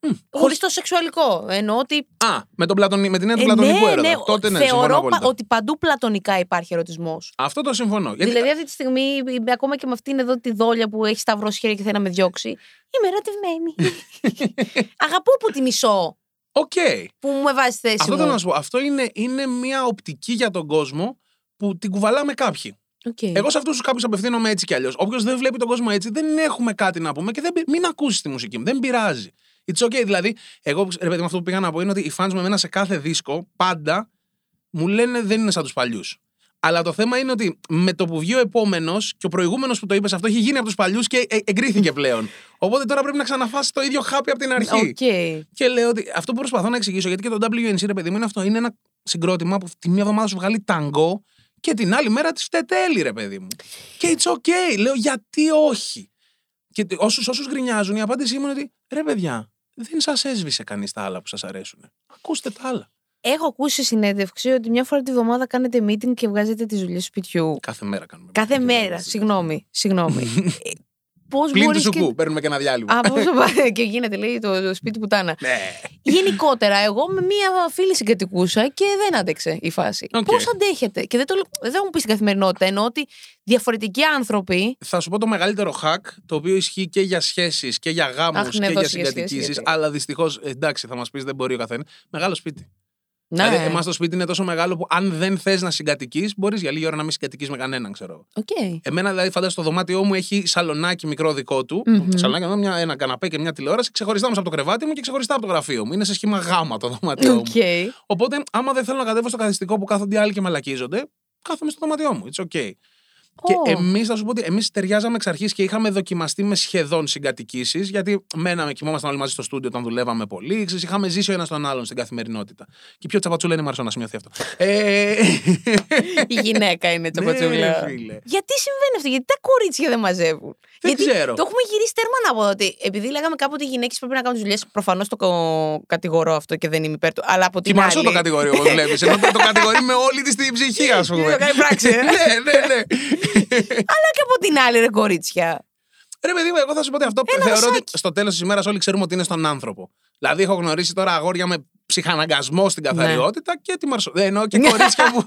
μ, Χωρί το σεξουαλικό. Εννοώ ότι. Α, με, τον πλατωνι... με την έννοια Ε, του πλατωνικού ναι, έρωτα. ναι, Τότε ναι, συμφωνώ θεωρώ πα- απόλυτα. ότι παντού πλατωνικά υπάρχει ερωτισμός. Αυτό το συμφωνώ. Γιατί... Δηλαδή, αυτή τη στιγμή, ε, ακόμα και με αυτήν εδώ τη δόλια που έχει σταυρώσει χέρια και θέλει να με διώξει, είμαι ερωτευμένη. Αγαπώ που τη μισώ Οκ. που μου βάζει θέση Αυτό μου. θέλω να σου πω. Αυτό είναι, είναι μια οπτική για τον κόσμο που την κουβαλάμε κάποιοι. Οκ. Εγώ σε αυτούς τους κάποιους απευθύνομαι έτσι κι αλλιώς. Όποιος δεν βλέπει τον κόσμο έτσι, δεν έχουμε κάτι να πούμε και δεν, πει- μην ακούσεις τη μουσική μου. Δεν πειράζει. It's okay. Δηλαδή, εγώ ρε παιδί μου, αυτό που πήγα να πω είναι ότι οι fans μου εμένα σε κάθε δίσκο πάντα μου λένε δεν είναι σαν τους παλιούς. Αλλά το θέμα είναι ότι με το που βγει ο επόμενος και ο προηγούμενος που το είπες αυτό έχει γίνει από τους παλιούς και ε- εγκρίθηκε πλέον. Οπότε τώρα πρέπει να ξαναφάει το ίδιο χάπι από την αρχή. Οκ. Και λέω ότι αυτό που προσπαθώ να εξηγήσω, γιατί και το WNC, ρε παιδί μου, είναι αυτό. Είναι ένα συγκρότημα που τη μία εβδομάδα σου βγάλει ταγκό και την άλλη μέρα τσιφτετέλι, ρε παιδί μου. Και it's okay. Λέω γιατί όχι; Και όσους όσους γκρινιάζουν, η απάντησή μου είναι ότι ρε παιδιά, δεν σας έσβησε κανείς τα άλλα που σας αρέσουν. Ακούστε τα άλλα. έχω ακούσει σε συνέντευξη ότι μια φορά τη βδομάδα κάνετε meeting και βγάζετε τις δουλειές του σπιτιού. Κάθε μέρα κάνουμε. Κάθε meeting. μέρα. Συγγνώμη. Συγγνώμη. Πώς Πλην του μπορείς. σουκού. Και... Παίρνουμε και ένα διάλειμμα. Α, πόσο πάει και γίνεται, λέει, το, το σπίτι πουτάνα. Ναι. Γενικότερα, εγώ με μία φίλη συγκατοικούσα και δεν άντεξε η φάση. Οκ. Πώς αντέχετε, και δεν, το, δεν θα μου πεις στην καθημερινότητα, εννοώ ότι διαφορετικοί άνθρωποι. Θα σου πω το μεγαλύτερο hack, το οποίο ισχύει και για σχέσεις και για γάμους Αχ, ναι, και για δώσε για σχέση, συγκατοικήσει. γιατί- Αλλά δυστυχώς, εντάξει, θα μας πεις δεν μπορεί ο καθένας. Μεγάλο σπίτι. Ναι, Δηλαδή, εμάς το σπίτι είναι τόσο μεγάλο που αν δεν θες να συγκατοικείς, μπορείς για λίγη ώρα να μην συγκατοικείς με κανέναν, ξέρω. οκ. Εμένα, δηλαδή, φαντάζομαι το δωμάτιό μου έχει σαλονάκι μικρό δικό του. Μμμ. Σαλονάκι, εδώ, μια, ένα καναπέ και μια τηλεόραση, ξεχωριστά όμως από το κρεβάτι μου και ξεχωριστά από το γραφείο μου. Είναι σε σχήμα γάμα το δωμάτιό μου. Οκ. Οπότε, άμα δεν θέλω να κατέβω στο καθιστικό που κάθονται οι άλλοι και μαλακίζονται, κάθομαι στο δωμάτιό μου. It's okay. Και Ω. εμείς, θα σου πω ότι εμείς ταιριάζαμε εξ αρχής και είχαμε δοκιμαστεί με σχεδόν συγκατοικήσεις, γιατί μέναμε, κοιμόμασταν όλοι μαζί στο στούντιο όταν δουλεύαμε πολύ. Ξέρεις, είχαμε ζήσει ο ένας τον άλλον στην καθημερινότητα. Και πιο τσαπατσούλα είναι η Μαρσό, να σημειωθεί αυτό. Ε, Η γυναίκα είναι ναι, τσαπατσούλα. ρε φίλε. Γιατί συμβαίνει αυτό, Γιατί τα κορίτσια δεν μαζεύουν; Δεν γιατί ξέρω. Το έχουμε γυρίσει τέρμα να πω ότι επειδή λέγαμε κάποτε οι γυναίκες πρέπει να κάνουν τι δουλειές. Προφανώς το κο- κατηγορώ αυτό και δεν είμαι υπέρ του. Αλλά από Και η την Μαρσό άλλη. το κατηγορεί όπως βλέπεις. Ενώ το, το κατηγορεί με όλη της την ψυχή, ας πούμε. Το κάνει πράξη, ε. ναι, ναι, ναι. Αλλά και από την άλλη, ρε κορίτσια. Ρε παιδί μου, εγώ θα σου πω ότι αυτό Ένα θεωρώ ότι δασάκι. στο τέλος της ημέρας όλοι ξέρουμε ότι είναι στον άνθρωπο. Δηλαδή, έχω γνωρίσει τώρα αγόρια με ψυχαναγκασμό στην καθαριότητα και τη Μαρσό. Δεν εννοώ και κορίτσια που.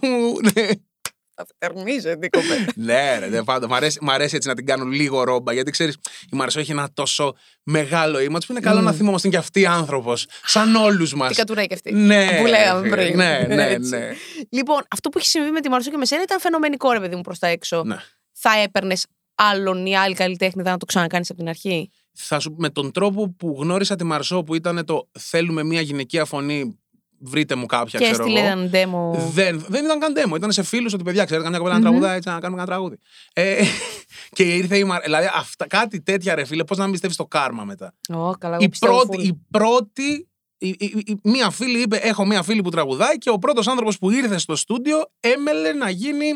Ναι. Θα θερμίζεται η κοπέλα. Ναι, ρε, δεν πάντα. Μ' αρέσει, μ' αρέσει έτσι να την κάνω λίγο ρόμπα. Γιατί ξέρεις, η Μαρσό έχει ένα τόσο μεγάλο ύμα που είναι καλό να θυμόμαστε και αυτή άνθρωπος. Σαν όλους μας. Τι κατουράει και αυτή. Ναι, Που λέγαμε ρε, πριν. Ναι, ναι, Έτσι. ναι. Λοιπόν, αυτό που έχει συμβεί με τη Μαρσό και με σένα ήταν φαινομενικό, ρε παιδί μου, προς τα έξω. ναι. Θα έπαιρνες άλλον ή άλλη καλλιτέχνη να το ξανακάνεις από την αρχή; Θα σου, με τον τρόπο που γνώρισα τη Μαρσό που ήταν το θέλουμε μια γυναικεία φωνή, βρείτε μου κάποια, και ξέρω έστειλε εγώ. έναν demo. Δεν, δεν ήταν καν demo. Ήταν σε φίλους ότι παιδιά, ξέρετε, καμιά κοπέλα να Μμμ. τραγουδάει έτσι, να κάνουμε ένα τραγούδι. Ε, και ήρθε η Μαρ... Δηλαδή, αυτά, κάτι τέτοια ρε φίλε, πώς να μην πιστεύεις στο κάρμα μετά. Ω, καλά, εγώ Η πιστεύω πρώτη, full. η πρώτη η, η- η- μία φίλη είπε: Έχω μία φίλη που τραγουδάει και ο πρώτος άνθρωπος που ήρθε στο στούντιο έμελε να γίνει.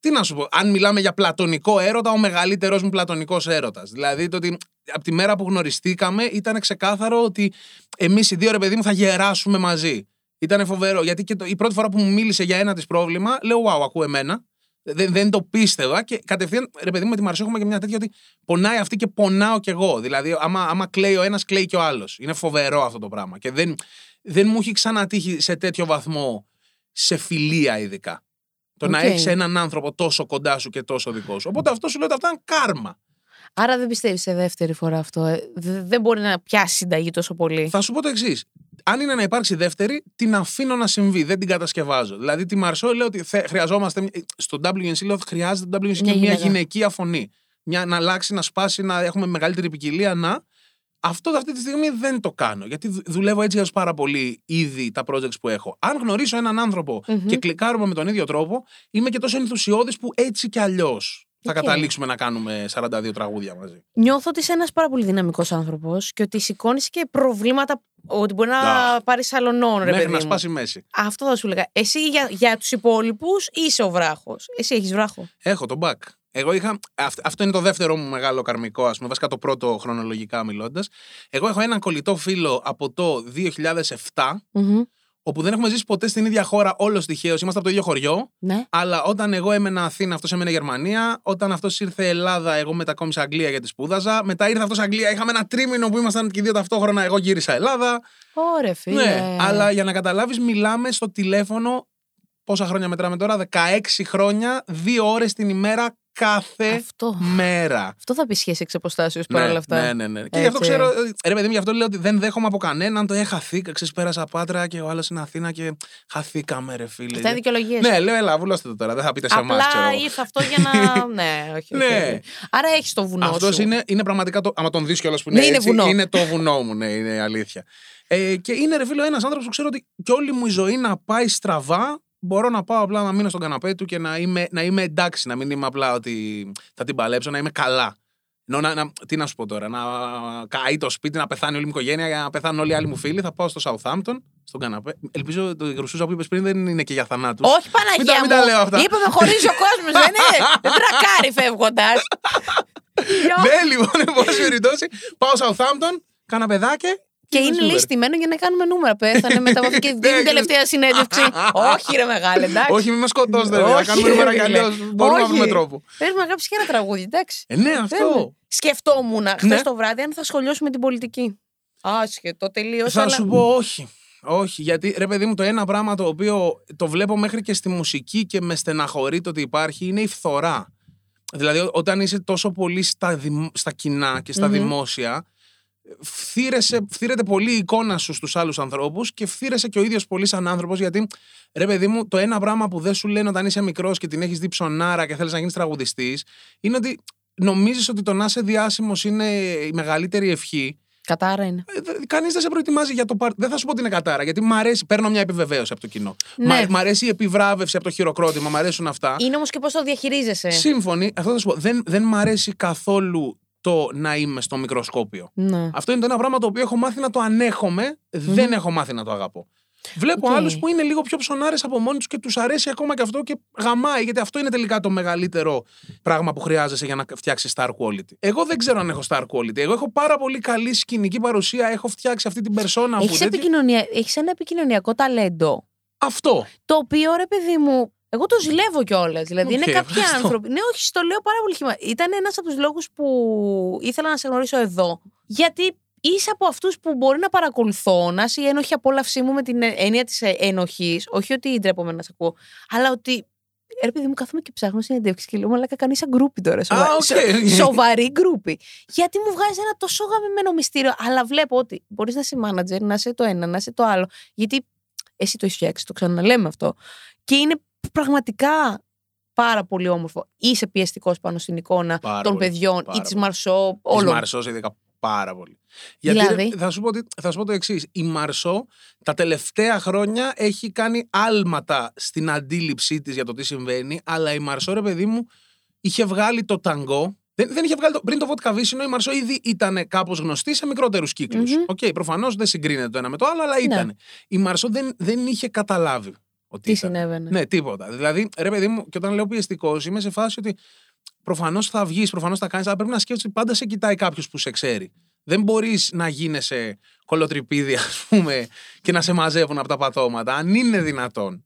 Τι να σου πω, αν μιλάμε για πλατωνικό έρωτα, ο μεγαλύτερος μου πλατωνικός έρωτας. Δηλαδή, το ότι από τη μέρα που γνωριστήκαμε ήταν ξεκάθαρο ότι εμείς οι δύο ρε παιδί μου θα γεράσουμε μαζί. Ήταν φοβερό. Γιατί και το, η πρώτη φορά που μου μίλησε για ένα της πρόβλημα, λέω: Wow, ακούω εμένα. Δεν, δεν το πίστευα και κατευθείαν, ρε παιδί μου, με τη Μαρσό έχουμε και μια τέτοια ότι πονάει αυτή και πονάω κι εγώ. Δηλαδή, άμα, άμα κλαίει ο ένας, κλαίει και ο άλλος. Είναι φοβερό αυτό το πράγμα. Και δεν, δεν μου έχει ξανατύχει σε τέτοιο βαθμό σε φιλία ειδικά. Το να Οκ. έχεις έναν άνθρωπο τόσο κοντά σου και τόσο δικό σου. Οπότε αυτό σου λέω ότι αυτό είναι κάρμα. Άρα δεν πιστεύεις σε δεύτερη φορά αυτό. ε. Δε- Δεν μπορεί να πιάσει συνταγή τόσο πολύ. Θα σου πω το εξής. Αν είναι να υπάρξει δεύτερη, την αφήνω να συμβεί. Δεν την κατασκευάζω. Δηλαδή, τη Marseaux λέω ότι θε- χρειαζόμαστε. μια- Στο WNC λέω ότι χρειάζεται το WNC και Μια μια γυναίκα. γυναικεία φωνή. Μια, να αλλάξει, να σπάσει, να έχουμε μεγαλύτερη ποικιλία. Να. Αυτό αυτή τη στιγμή δεν το κάνω. Γιατί δου- δουλεύω έτσι ως πάρα πολύ ήδη τα projects που έχω. Αν γνωρίσω έναν άνθρωπο Μμμ. και κλικάρουμε με τον ίδιο τρόπο, είμαι και τόσο ενθουσιώδης που έτσι κι αλλιώς θα Οκ. καταλήξουμε να κάνουμε 42 τραγούδια μαζί. Νιώθω ότι είσαι ένας πάρα πολύ δυναμικός άνθρωπος και ότι σηκώνεις και προβλήματα. Ότι μπορεί να Α. πάρεις αλλωνών, ρε Μέχρι παιδί να μου. σπάσει η μέση. Αυτό θα σου έλεγα. Εσύ για, για τους υπόλοιπους είσαι ο βράχος. Εσύ έχεις βράχο. Έχω τον back. Εγώ είχα. αυ- Αυτό είναι το δεύτερο μου μεγάλο καρμικό, ας πούμε, βασικά το πρώτο χρονολογικά μιλώντας. Εγώ έχω έναν κολλητό φίλο από το 2007, Μμμ. Όπου δεν έχουμε ζήσει ποτέ στην ίδια χώρα όλος τυχαίως. Είμαστε από το ίδιο χωριό. Ναι. Αλλά όταν εγώ έμενα Αθήνα, αυτός έμενε Γερμανία. Όταν αυτός ήρθε Ελλάδα, εγώ μετακόμισα Αγγλία γιατί σπούδαζα. Μετά ήρθε αυτός Αγγλία. Είχαμε ένα τρίμηνο που ήμασταν και οι δύο ταυτόχρονα. Εγώ γύρισα Ελλάδα. Ωραία, φίλε. Ναι, αλλά για να καταλάβεις, μιλάμε στο τηλέφωνο. Πόσα χρόνια μετράμε τώρα, 16 χρόνια, δύο ώρες την ημέρα κάθε Αυτό. μέρα. Αυτό θα πει σχέση εξ αποστάσεως Ναι, παρόλα αυτά. ναι, ναι, ναι. Και γι' αυτό Έτσι. ξέρω, ε, ρε παιδί μου, γι' αυτό λέω ότι δεν δέχομαι από κανέναν. Το είχα χαθήκα, ξέρεις, πέρασα πάτρα και ο άλλος είναι Αθήνα και χαθήκαμε, ρε φίλε. Αυτά είναι δικαιολογίες. Ναι, λέω, έλα, βουλώστε το τώρα. Δεν θα πείτε σε εμάς, ξέρω. Απλά εγώ. ήρθε αυτό για να. ναι, όχι. όχι, Ναι. όχι. Άρα έχεις το βουνό. Αυτός σου. είναι, είναι πραγματικά το. Άμα τον δεις κιόλας που Ναι, είναι, είναι έτσι, βουνό. είναι το βουνό μου, ναι, είναι αλήθεια. Ε, και είναι ρε φίλο ένας άνθρωπος που ξέρω ότι κι όλη μου η ζωή να πάει στραβά. Μπορώ να πάω απλά να μείνω στον καναπέ του και να είμαι, να είμαι εντάξει, να μην είμαι απλά ότι θα την παλέψω, να είμαι καλά. Ενώ να, να- τι να σου πω τώρα, να καεί το σπίτι, να πεθάνει όλη μου η οικογένεια, να πεθάνουν όλοι οι άλλοι μου φίλοι. Θα πάω στο Southampton, στον καναπέ. Ελπίζω το γρουσούζα που είπες πριν δεν είναι και για θανάτους. Όχι Παναγία Μην τα- μην μου. τα λέω αυτά. Είπαμε χωρίζει ο κόσμος, δεν είναι; δεν τρακάρει φεύγοντας. Ναι, λοιπόν, εν πάση περιπτώσει, πάω Southampton, κάνα παιδάκια Και είναι super. ληστημένο για να κάνουμε νούμερα. Πέθανε, μεταβόθηκε δίνει Ναι, τελευταία συνέντευξη. Όχι, ρε μεγάλε, εντάξει. Όχι, μην μας σκοτώσετε. ρε, Να Όχι, κάνουμε ρε, νούμερα κι φίλε. αλλιώ. Μπορούμε να Όχι. βρούμε τρόπο. Πες μου να γράψεις και ένα τραγούδι, εντάξει. Ε, ναι, Θέλουμε. αυτό. Σκεφτόμουν χθες Ναι. το βράδυ αν θα σχολιάσουμε την πολιτική. Άσχετο, τελείως. Θα σου πω όχι. Όχι, γιατί ρε παιδί μου, το ένα πράγμα το οποίο το βλέπω μέχρι και στη μουσική και με στεναχωρεί το ότι υπάρχει είναι η φθορά. Δηλαδή, ό- όταν είσαι τόσο πολύ στα, δημ- στα κοινά και στα Μμμ. δημόσια, φθύρεσαι, φθύρεται πολύ η εικόνα σου στους άλλους ανθρώπους και φθύρεσαι και ο ίδιος πολύ σαν άνθρωπος γιατί, ρε παιδί μου, το ένα πράγμα που δεν σου λένε όταν είσαι μικρός και την έχεις δει ψωνάρα και θέλεις να γίνεις τραγουδιστής είναι ότι νομίζεις ότι το να είσαι διάσημος είναι η μεγαλύτερη ευχή Κατάρα είναι. Κανείς δεν σε προετοιμάζει για το πάρτι. Δεν θα σου πω ότι είναι κατάρα, γιατί μ' αρέσει. Παίρνω μια επιβεβαίωση από το κοινό. Ναι. Μα- Μ' αρέσει η επιβράβευση από το χειροκρότημα, μ' αρέσουν αυτά. Είναι όμως και πώς το διαχειρίζεσαι. Σύμφωνοι, αυτό θα σου πω. Δεν, δεν μ' αρέσει καθόλου το να είμαι στο μικροσκόπιο. Ναι. Αυτό είναι το ένα πράγμα το οποίο έχω μάθει να το ανέχομαι, δεν έχω μάθει να το αγαπώ. Βλέπω Οκ. άλλους που είναι λίγο πιο ψωνάρες από μόνοι τους και τους αρέσει ακόμα και αυτό και γαμάει, γιατί αυτό είναι τελικά το μεγαλύτερο πράγμα που χρειάζεσαι για να φτιάξεις star quality. Εγώ δεν ξέρω αν έχω star quality. Εγώ έχω πάρα πολύ καλή σκηνική παρουσία, έχω φτιάξει αυτή την περσόνα που. Έχει τέτοιο- επικοινωνία... έχεις ένα επικοινωνιακό ταλέντο. Αυτό. Το οποίο ρε παιδί μου. Εγώ το ζηλεύω κιόλας. Δηλαδή, Οκ, είναι κάποιοι ευχαριστώ. άνθρωποι. Ναι, όχι, στο λέω πάρα πολύ χύμα. Ήταν ένας από τους λόγους που ήθελα να σε γνωρίσω εδώ. Γιατί είσαι από αυτούς που μπορεί να παρακολουθώ, να είσαι η ένοχη απόλαυσή μου με την έννοια της ενοχή. Όχι ότι ντρέπομαι να σε ακούω, αλλά ότι. Ρε παιδί μου, κάθομαι και ψάχνω συνεντεύξεις και λέω Μαλάκα, κάνεις σαν γκρούπι τώρα. Σοβα... Α, οκ. σο- Σοβαρή γκρούπι. Γιατί μου βγάζει ένα τόσο γαμημένο μυστήριο, αλλά βλέπω ότι μπορείς να είσαι manager, να είσαι το ένα, να είσαι το άλλο. Γιατί εσύ το έχεις φτιάξει, το ξαναλέμε αυτό. Και είναι πραγματικά πάρα πολύ όμορφο. Είσαι πιεστικός πάνω στην εικόνα Πάρα των πολύ, παιδιών πάρα ή της πολύ. Μαρσώ, Της όλων. Μαρσό ειδικά πάρα πολύ. Γιατί Δηλαδή; ρε, θα, σου πω, ότι- θα σου πω το εξής. Η Μαρσώ τα τελευταία χρόνια έχει κάνει άλματα στην αντίληψή της για το τι συμβαίνει, αλλά η Μαρσώ, ρε παιδί μου, είχε βγάλει το ταγκό. Δεν, δεν είχε βγάλει το, πριν το Βότκα Βύσσινο, η Μαρσώ ήδη ήταν κάπως γνωστή σε μικρότερους κύκλους. Μμμ. Οκ, προφανώς δεν συγκρίνεται το ένα με το άλλο, αλλά Ναι. ήταν. Η Μαρσό δεν, δεν είχε καταλάβει ότι Τι ήταν. συνέβαινε; Ναι, τίποτα. Δηλαδή, ρε παιδί μου, και όταν λέω πιεστικός, είμαι σε φάση ότι προφανώς θα βγεις, προφανώς θα κάνεις, αλλά πρέπει να σκέφτεσαι ότι πάντα σε κοιτάει κάποιος που σε ξέρει. Δεν μπορείς να γίνεσαι κολοτρυπίδι, ας πούμε, και να σε μαζεύουν από τα πατώματα, αν είναι δυνατόν.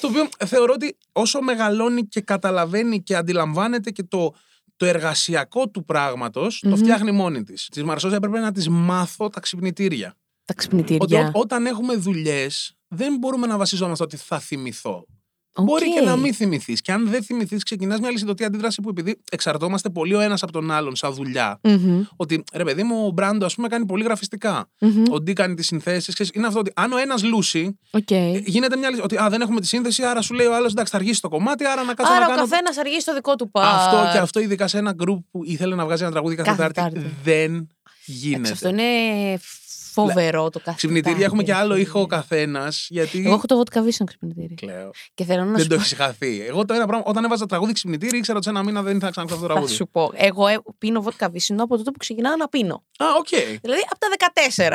Το οποίο θεωρώ ότι όσο μεγαλώνει και καταλαβαίνει και αντιλαμβάνεται και το, το εργασιακό του πράγματος, το Μμμ. φτιάχνει μόνη της. Της Μαρσό έπρεπε να της μάθω τα ξυπνητήρια. Τα Ότι ξυπνητήρια. ό- όταν έχουμε δουλειές, δεν μπορούμε να βασιζόμαστε ότι θα θυμηθώ. Οκ. Μπορεί και να μην θυμηθείς. Και αν δεν θυμηθείς, ξεκινάς μια αλυσιδωτή αντίδραση που επειδή εξαρτώμαστε πολύ ο ένας από τον άλλον σαν δουλειά. Μμμ, Ότι ρε παιδί μου, ο Μπράντο, ας πούμε, κάνει πολύ γραφιστικά. μμμ. Ο Ντι κάνει τις συνθέσεις. Είναι αυτό ότι αν ο ένας λούσει, Οκ. γίνεται μια λύση. Ότι α, δεν έχουμε τη σύνθεση, άρα σου λέει ο άλλος εντάξει, θα αργήσει το κομμάτι, άρα να κάτσω Άρα να ο κάνω. καθένας αργεί στο δικό του πα. Αυτό και αυτό, ειδικά σε ένα γκρουπ που ήθελε να βγάζει ένα τραγούδι κάθε, Κάθε Τετάρτη, Τετάρτη. δεν Εντάξει, γίνεται. Αυτό είναι φοβερό το κάθε. Ξυπνητήρια Τετάρτη, έχουμε και άλλο φίλε. ήχο ο καθένας. Γιατί. Εγώ έχω το βότκα βύσσινο ξυπνητήρι. Κλαίω. Και θέλω να Δεν σου το πω. έχει χαθεί. Εγώ το ένα πράγμα, όταν έβαζα τραγούδι ξυπνητήρι, ήξερα ότι σε ένα μήνα δεν θα ξανακούσω αυτό το Θα τραγούδι. σου πω. Εγώ ε, πίνω βότκα βύσσινο από τότε που ξεκινάω να πίνω. Α, οκ. Δηλαδή από τα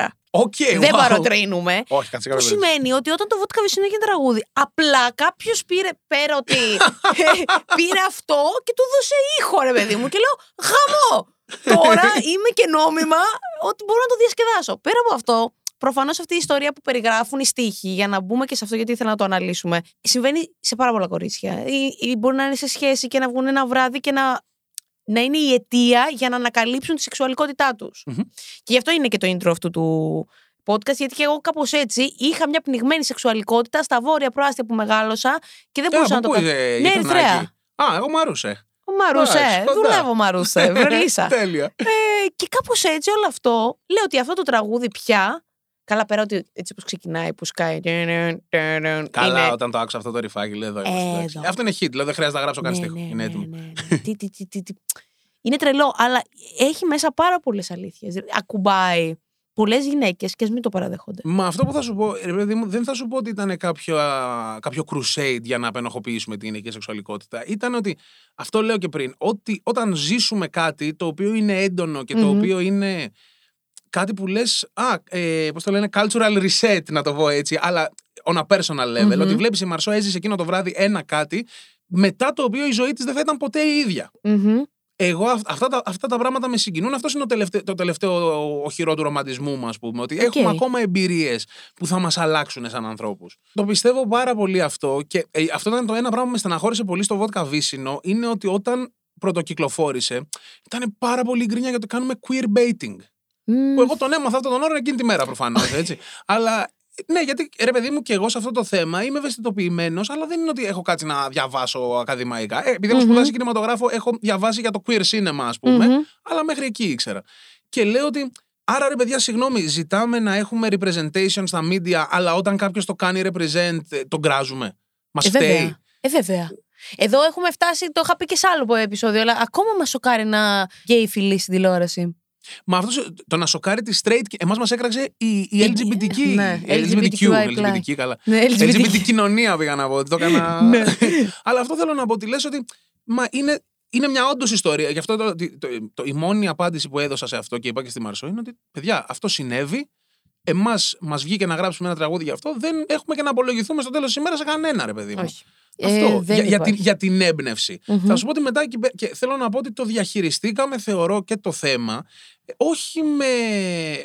14. Οκ, Δεν wow. παροτρύνουμε. Όχι, κάτσε Που κάποιο. σημαίνει ότι όταν το βότκα βύσσινο έγινε τραγούδι, απλά κάποιος πήρε πέρα ότι. πήρε αυτό και του 'δωσε ήχο, ρε παιδί μου. Και λέω Χαμό! Τώρα είμαι και νόμιμα ότι μπορώ να το διασκεδάσω. Πέρα από αυτό, προφανώς αυτή η ιστορία που περιγράφουν οι στίχοι, για να μπούμε και σε αυτό γιατί ήθελα να το αναλύσουμε, συμβαίνει σε πάρα πολλά κορίτσια. Ή, ή μπορεί να είναι σε σχέση και να βγουν ένα βράδυ και να, να είναι η αιτία για να ανακαλύψουν τη σεξουαλικότητά τους. Μμμ. Και γι' αυτό είναι και το intro αυτού του podcast, γιατί και εγώ κάπως έτσι είχα μια πνιγμένη σεξουαλικότητα στα βόρεια προάστια που μεγάλωσα και δεν Ε, μπορούσα να από το πού κάνω. είσαι, Ναι, γειτονάκι; Ερυθρέα. Α, εγώ Μαρούσε. Ο Μαρούσε, Εντάξει, κοντά. δουλεύω Μαρούσε, βρελίσα. Τέλεια. Ε, και κάπως έτσι όλο αυτό, λέω ότι αυτό το τραγούδι πια. Καλά, πέρα ότι έτσι όπως ξεκινάει, που σκάει. Καλά, είναι... όταν το άκουσα αυτό το ρηφάκι, λέω εδώ Ε, είμαστε. εντάξει. εδώ. Αυτό είναι hit, λέω δεν χρειάζεται να γράψω καν Ναι, στίχο. ναι, Είναι ναι, έτοιμο. ναι, ναι. Τι, τι, τι, τι, τι. Είναι τρελό, αλλά έχει μέσα πάρα πολλές αλήθειες. Ακουμπάει πολλές γυναίκες και ας μην το παραδέχονται. Μα αυτό που θα σου πω, ρε παιδί μου, δεν θα σου πω ότι ήταν κάποιο, α, κάποιο crusade για να απενοχοποιήσουμε την γυναικεία σεξουαλικότητα. Ήταν ότι, αυτό λέω και πριν, ότι όταν ζήσουμε κάτι το οποίο είναι έντονο και το Μμμ. οποίο είναι κάτι που λες, α, ε, πώς το λένε, cultural reset να το πω έτσι, αλλά on a personal level, Μμμ. ότι βλέπεις η Μαρσό έζησε εκείνο το βράδυ ένα κάτι, μετά το οποίο η ζωή της δεν θα ήταν ποτέ η ίδια. Μμμ. Εγώ αυ- αυτά τα, αυτά τα πράγματα με συγκινούν. Αυτός είναι το τελευταίο, το τελευταίο οχυρό του ρομαντισμού μου, α πούμε. Ότι έχουμε ακόμα εμπειρίες που θα μας αλλάξουν σαν ανθρώπους. Το πιστεύω πάρα πολύ αυτό. Και ε, αυτό ήταν το ένα πράγμα που με στεναχώρησε πολύ στο Vodka Βύσινο. Είναι ότι όταν πρωτοκυκλοφόρησε, ήταν πάρα πολύ γκρίνια για το κάνουμε queer baiting. Μμμ. Που εγώ τον έμαθα αυτόν τον όρο εκείνη τη μέρα προφανώς. αλλά ναι, γιατί ρε παιδί μου και εγώ σε αυτό το θέμα είμαι ευαισθητοποιημένος, αλλά δεν είναι ότι έχω κάτσει να διαβάσω ακαδημαϊκά. Ε, επειδή έχω Μμμ. σπουδάσει κινηματογράφο, έχω διαβάσει για το queer cinema, ας πούμε, Μμμ. αλλά μέχρι εκεί ήξερα. Και λέω ότι. Άρα ρε παιδιά, συγγνώμη, ζητάμε να έχουμε representation στα media, αλλά όταν κάποιος το κάνει represent, ε, τον κράζουμε. Μας Ε, φταίει. βέβαια. Ε, βέβαια. Εδώ έχουμε φτάσει, το είχα πει και σε άλλο επεισόδιο, αλλά ακόμα μας σοκάρει ένα γκέι φιλί στην τηλεόραση. Μα αυτός το να σοκάρει τη straight. Εμάς μας έκραξε η, η Η- LGBTQ. ναι, η LGBTQ. LGBTQI+. LGBTQ, καλά. Ναι, LGBT κοινωνία πήγα να πω. Το έκανα. Ναι. Αλλά αυτό θέλω να πω ότι λες ότι μα είναι, είναι μια όντως ιστορία. Γι' αυτό το, το, το- η μόνη απάντηση που έδωσα σε αυτό και είπα και στη Μαρσό είναι ότι παιδιά, αυτό συνέβη. Εμάς μας βγήκε να γράψουμε ένα τραγούδι γι' αυτό. Δεν έχουμε και να απολογηθούμε στο τέλος της ημέρας σε κανένα, ρε παιδί μου. Όχι. Αυτό. Ε, δεν για, για, την, υπάρχει. για την έμπνευση. Μμμ. Θα σου πω ότι μετά εκεί πέ- και θέλω να πω ότι το διαχειριστήκαμε, θεωρώ, και το θέμα, ε, όχι με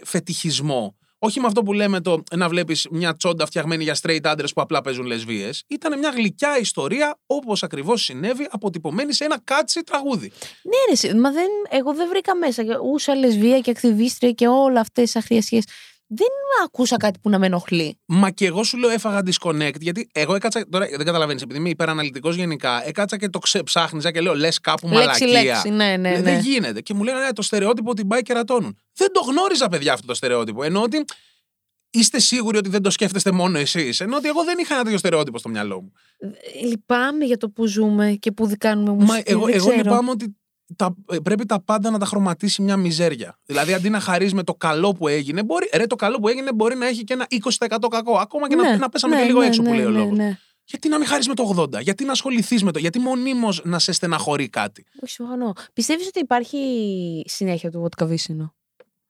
φετιχισμό. Όχι με αυτό που λέμε το να βλέπεις μια τσόντα φτιαγμένη για straight άντρε που απλά παίζουν λεσβείε. Ήταν μια γλυκιά ιστορία, όπως ακριβώς συνέβη, αποτυπωμένη σε ένα κάτσι τραγούδι. Ναι, ρε, εσύ, μα δεν, εγώ δεν βρήκα μέσα και ούσα λεσβία και ακτιβίστρια και όλα αυτές τις αχρίασιέ. Δεν ακούσα κάτι που να με ενοχλεί. Μα και εγώ σου λέω έφαγα disconnect, γιατί εγώ έκατσα. Τώρα δεν καταλαβαίνεις, επειδή είμαι υπεραναλυτικός γενικά, έκατσα και το ξεψάχνιζα και λέω λες κάπου Λέξη, μαλακία. λέξη. Ναι, ναι, Ε, ναι. Δεν γίνεται. Και μου λένε «Ναι, το στερεότυπο ότι πάει και ρατώνουν. Δεν το γνώριζα, παιδιά, αυτό το στερεότυπο. Ενώ ότι είστε σίγουροι ότι δεν το σκέφτεστε μόνο εσείς. Ενώ ότι εγώ δεν είχα ένα τέτοιο στερεότυπο στο μυαλό μου. Ε, Λυπάμαι για το που ζούμε και που κάνουμε Μα μουσική. εγώ, δεν εγώ ξέρω. λυπάμαι ότι τα, ε, πρέπει τα πάντα να τα χρωματίσει μια μιζέρια. Δηλαδή, αντί να χαρίζει με το καλό που έγινε, μπορεί, ρε, το καλό που έγινε μπορεί να έχει και ένα 20% κακό. Ακόμα και να, Ναι, να πέσαμε ναι, και λίγο ναι, έξω που ναι, λέει ο ναι, λόγος. ναι. Γιατί να μην χαρίσει με το 80, γιατί να ασχοληθείς με το, γιατί μονίμως να σε στεναχωρεί κάτι. Όχι, συμφωνώ. Πιστεύεις ότι υπάρχει συνέχεια του βότκα βύσινο;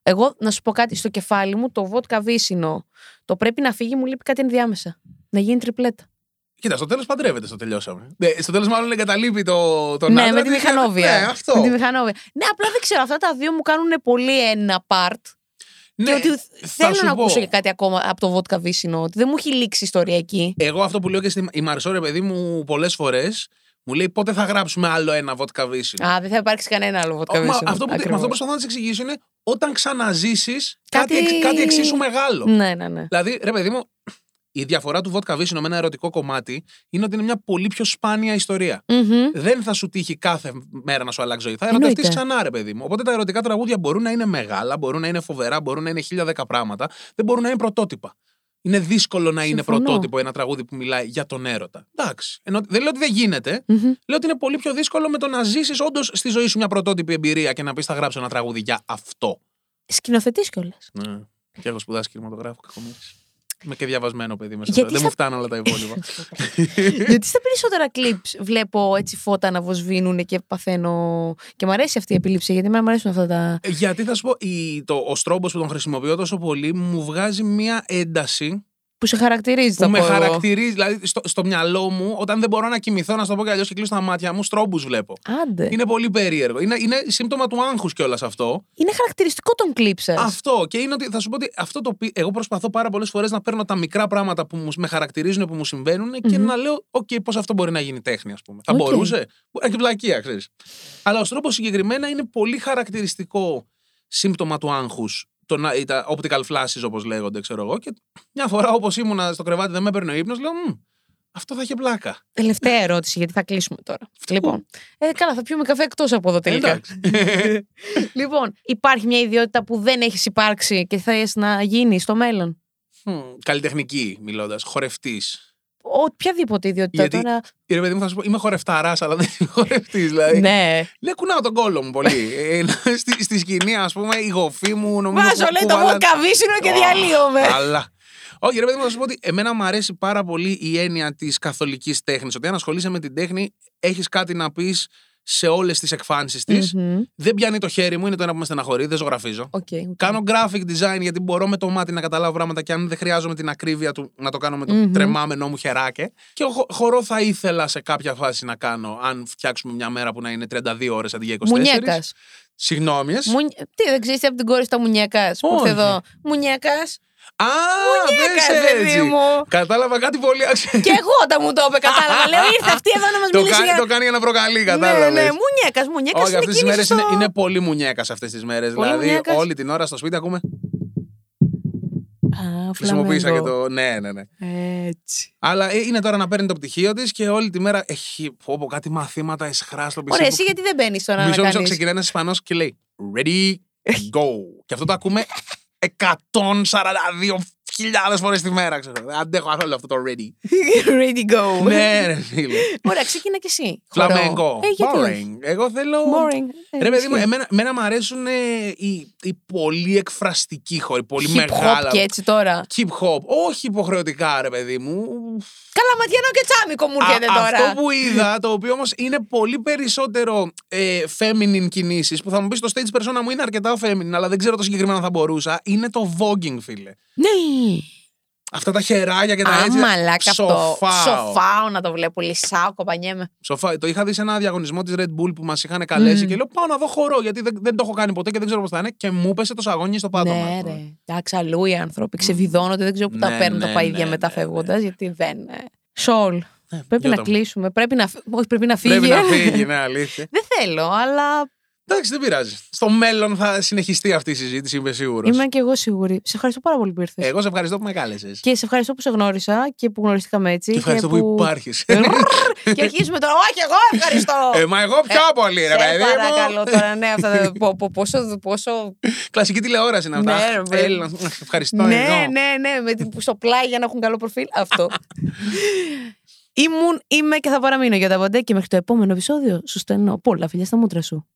Εγώ, να σου πω κάτι, στο κεφάλι μου το βότκα βύσινο, το πρέπει να φύγει, μου λείπει κάτι ενδιάμεσα. Να γίνει τριπλέτα. Κοίτα, στο τέλος παντρεύεται, στο τελειώσαμε. Ναι, στο τέλος, μάλλον εγκαταλείπει το, τον ναι, άντρα με τη της. μηχανόβια. Ναι, αυτό. Με τη μηχανόβια. Ναι, απλά δεν ξέρω. Αυτά τα δύο μου κάνουν πολύ ένα part. Ναι, και ότι θα θέλω σου να πω. ακούσω και κάτι ακόμα από το βότκα βύσινο. Ότι δεν μου έχει λήξει η ιστορία εκεί. Εγώ αυτό που λέω και στη η Μαρσό, ρε παιδί μου, πολλές φορές μου λέει πότε θα γράψουμε άλλο ένα βότκα βύσινο. Α, δεν θα υπάρξει κανένα άλλο βότκα Μα βύσινο. αυτό που, με Ακριβώς. αυτό που προσπαθώ να τη εξηγήσω είναι όταν ξαναζήσεις κάτι... Κάτι- εξ- κάτι εξίσου μεγάλο. Ναι, ναι, ναι. Δηλαδή, ρε παιδί μου, η διαφορά του βότκα βύσινο με ένα ερωτικό κομμάτι είναι ότι είναι μια πολύ πιο σπάνια ιστορία. Μμμ. Δεν θα σου τύχει κάθε μέρα να σου αλλάξει ζωή. Θα Εννοείται. ερωτευτείς ξανά, ρε παιδί μου. Οπότε τα ερωτικά τραγούδια μπορούν να είναι μεγάλα, μπορούν να είναι φοβερά, μπορούν να είναι χίλια δέκα πράγματα. Δεν μπορούν να είναι πρωτότυπα. Είναι δύσκολο να είναι Συμφωνώ. πρωτότυπο ένα τραγούδι που μιλάει για τον έρωτα. Εντάξει. Ενώ, δεν λέω ότι δεν γίνεται. Μμμ. Λέω ότι είναι πολύ πιο δύσκολο με το να ζήσεις όντως στη ζωή σου μια πρωτότυπη εμπειρία και να πεις θα γράψω ένα τραγούδι για αυτό. Σκηνοθετής κιόλας. Ναι. Και έχω σπουδάσει κινηματογράφο κακομοίρη. Είμαι και διαβασμένο παιδί μέσα Γιατί τώρα. Δεν στα- μου φτάνουν όλα τα υπόλοιπα. Γιατί στα περισσότερα clips βλέπω έτσι φώτα να βοσβήνουν και παθαίνω. Και μου αρέσει αυτή η επίληψη, γιατί εμένα μου αρέσουν αυτά τα. Γιατί θα σου πω, η, το, ο στρόμπος που τον χρησιμοποιώ τόσο πολύ μου βγάζει μια ένταση που σε χαρακτηρίζεις που το με πω εγώ. χαρακτηρίζει. Δηλαδή, στο, στο μυαλό μου, όταν δεν μπορώ να κοιμηθώ, να στο πω και αλλιώς και κλείσω τα μάτια μου, στρόμπους βλέπω. Άντε. Είναι πολύ περίεργο. Είναι, είναι σύμπτωμα του άγχους κιόλας αυτό. Είναι χαρακτηριστικό των clips σας. Αυτό. Και είναι ότι θα σου πω ότι αυτό το πει. Εγώ προσπαθώ πάρα πολλές φορές να παίρνω τα μικρά πράγματα που μου, με χαρακτηρίζουν, που μου συμβαίνουν και Μμμ. να λέω, OK, πώς αυτό μπορεί να γίνει τέχνη, ας πούμε. Θα Οκ. μπορούσε; Μπορεί να είναι και μπλακεία, ξέρεις. Αλλά ο τρόπο συγκεκριμένα είναι πολύ χαρακτηριστικό σύμπτωμα του άγχους. Το, να- τα optical flashes, όπως λέγονται, ξέρω εγώ. Και μια φορά, όπως ήμουνα στο κρεβάτι, δεν με έπαιρνε ο ύπνος, λέω, «Μμ, αυτό θα είχε πλάκα. Τελευταία ερώτηση, γιατί θα κλείσουμε τώρα. Λοιπόν. Ε, καλά, θα πιούμε καφέ εκτός από εδώ τελικά. Εντάξει. λοιπόν, υπάρχει μια ιδιότητα που δεν έχει υπάρξει και θες να γίνει στο μέλλον; Μμ, Καλλιτεχνική, μιλώντας. Χορευτής. Ο, οποιαδήποτε ιδιότητα Γιατί- τώρα. Ρε παιδί μου, θα σου πω, είμαι χορευταρά, αλλά δεν είμαι χορευτής. Δηλαδή. ναι. Ναι, κουνάω τον κόλο μου πολύ. Ε, στη, στη σκηνή, ας πούμε, η γοφή μου νομίζω. Βάζω, που- λέει, που το βάλανε- βότκα βύσινο και Ω, διαλύομαι. Αλλά. Όχι, ρε παιδί μου, θα σου πω ότι εμένα μου αρέσει πάρα πολύ η έννοια της καθολικής τέχνης. Ότι αν ασχολείσαι με την τέχνη, έχεις κάτι να πεις σε όλες τις εκφάνσεις της. Μμμ. Δεν πιάνει το χέρι μου, είναι το ένα που με στεναχωρεί, δεν ζωγραφίζω. OK, OK. Κάνω graphic design γιατί μπορώ με το μάτι να καταλάβω πράγματα και αν δεν χρειάζομαι την ακρίβεια του να το κάνω με το Μμμ. τρεμάμενό μου χεράκι. Και χω- χορό θα ήθελα σε κάποια φάση να κάνω, αν φτιάξουμε μια μέρα που να είναι 32 ώρες αντί για 24. Μουνιέκας. Συγγνώμη. Τι, δεν ξέρεις από την κόρη στα Μουνιέκας που ήρθε Όχι. εδώ. Μουνιέκας. Α, Μουνιέκας, πες παιδί έτσι. μου. Κατάλαβα κάτι πολύ άξιο. Και εγώ όταν μου το είπε, κατάλαβα. Λέω ήρθε αυτή εδώ να μας Το μιλήσει κάνει, για. το κάνει για να προκαλεί, Ναι, κατάλαβες. ναι, Μουνιέκας. Μουνιέκας Όχι, είναι αυτές τις κίνηση μέρες στο... είναι, είναι πολύ μουνιέκας αυτές τις μέρες. Πολύ Δηλαδή, μουνιέκας. όλη την ώρα στο σπίτι ακούμε. Α, Χρησιμοποίησα και φλαμέγκο. το. Ναι, ναι, ναι. Έτσι. Αλλά ε, είναι τώρα να παίρνει το πτυχίο της και όλη τη μέρα έχει πω, πω, κάτι μαθήματα εσχρά στο πισί. Ωραία, που εσύ γιατί δεν μπαίνεις τώρα να Μισό μισό κάνεις; ξεκινάει ένας Ισπανός και λέει Ready, go. και αυτό το ακούμε 142 142.000 φορές τη μέρα, ξέρω. Δεν αντέχω καθόλου αυτό το ready. Ready go. ναι, ρε φίλε. Ωραία, ξεκίνα κι εσύ. Χορό. Φλαμέγκο. Ε, γιατί όχι; Boring. Εγώ θέλω. Boring. Ε, Ρε παιδί μου, ισχύει. εμένα, εμένα μου αρέσουν ε, οι, οι πολύ εκφραστικοί χώροι, πολύ Hip μεγάλα. hop και έτσι τώρα. Hip hop. Όχι υποχρεωτικά, ρε παιδί μου. Καλά, ματιανό και τσάμικο μου Α, έρχεται τώρα. Αυτό που είδα, το οποίο όμως είναι πολύ περισσότερο ε, feminine κινήσεις, που θα μου πεις το stage persona μου είναι αρκετά feminine, αλλά δεν ξέρω το συγκεκριμένο θα μπορούσα, είναι το voguing, φίλε. Ναι. Αυτά τα χεράκια και τα Α, έτσι. μαλάκα αυτό. Σοφάω. Σοφάω να το βλέπω. Λυσάω, κοπανιέμαι. Σοφά. Το είχα δει σε ένα διαγωνισμό της Red Bull που μας είχαν καλέσει και λέω πάω να δω χορό γιατί δεν, δεν το έχω κάνει ποτέ και δεν ξέρω πώς θα είναι. Και μου έπεσε το σαγόνι στο πάτωμα. Ναι, ρε. Εντάξει, αλλού οι άνθρωποι ξεβιδώνονται. Δεν ξέρω που τα Ναι, παίρνουν τα ναι, παίδια ναι, μετά ναι, φεύγοντας, γιατί δεν. ε. Σολ. Πρέπει για να το- κλείσουμε. Πρέπει να, φύ- όχι, πρέπει να φύγει. Πρέπει να ε. φύγει, ναι, αλήθεια. Δεν θέλω, αλλά Εντάξει, δεν πειράζει. Στο μέλλον θα συνεχιστεί αυτή η συζήτηση, είμαι σίγουρος. είμαι και εγώ σίγουρη. Σε ευχαριστώ πάρα πολύ που ήρθες. Εγώ σε ευχαριστώ που με κάλεσες. Και σε ευχαριστώ που σε γνώρισα και που γνωριστήκαμε έτσι. Και ευχαριστώ που υπάρχεις. και αρχίζουμε τώρα. Όχι, εγώ ευχαριστώ. Ε, μα εγώ πιο πολύ, ρε Σε παιδί. μου. παρακαλώ τώρα, ναι, αυτά τα. πο- πο- Πόσο. πόσο... Κλασική τηλεόραση είναι Ναι, αυτά. ρε, παιδί. Έλα, ευχαριστώ. ναι, εγώ. ναι, ναι, με την- στο πλάι για να έχουν καλό προφίλ. Αυτό. Ήμουν, είμαι και θα παραμείνω για τα ποντέ και μέχρι το επόμενο επεισόδιο σου στενώ πολλά φιλιά στα μούτρα σου.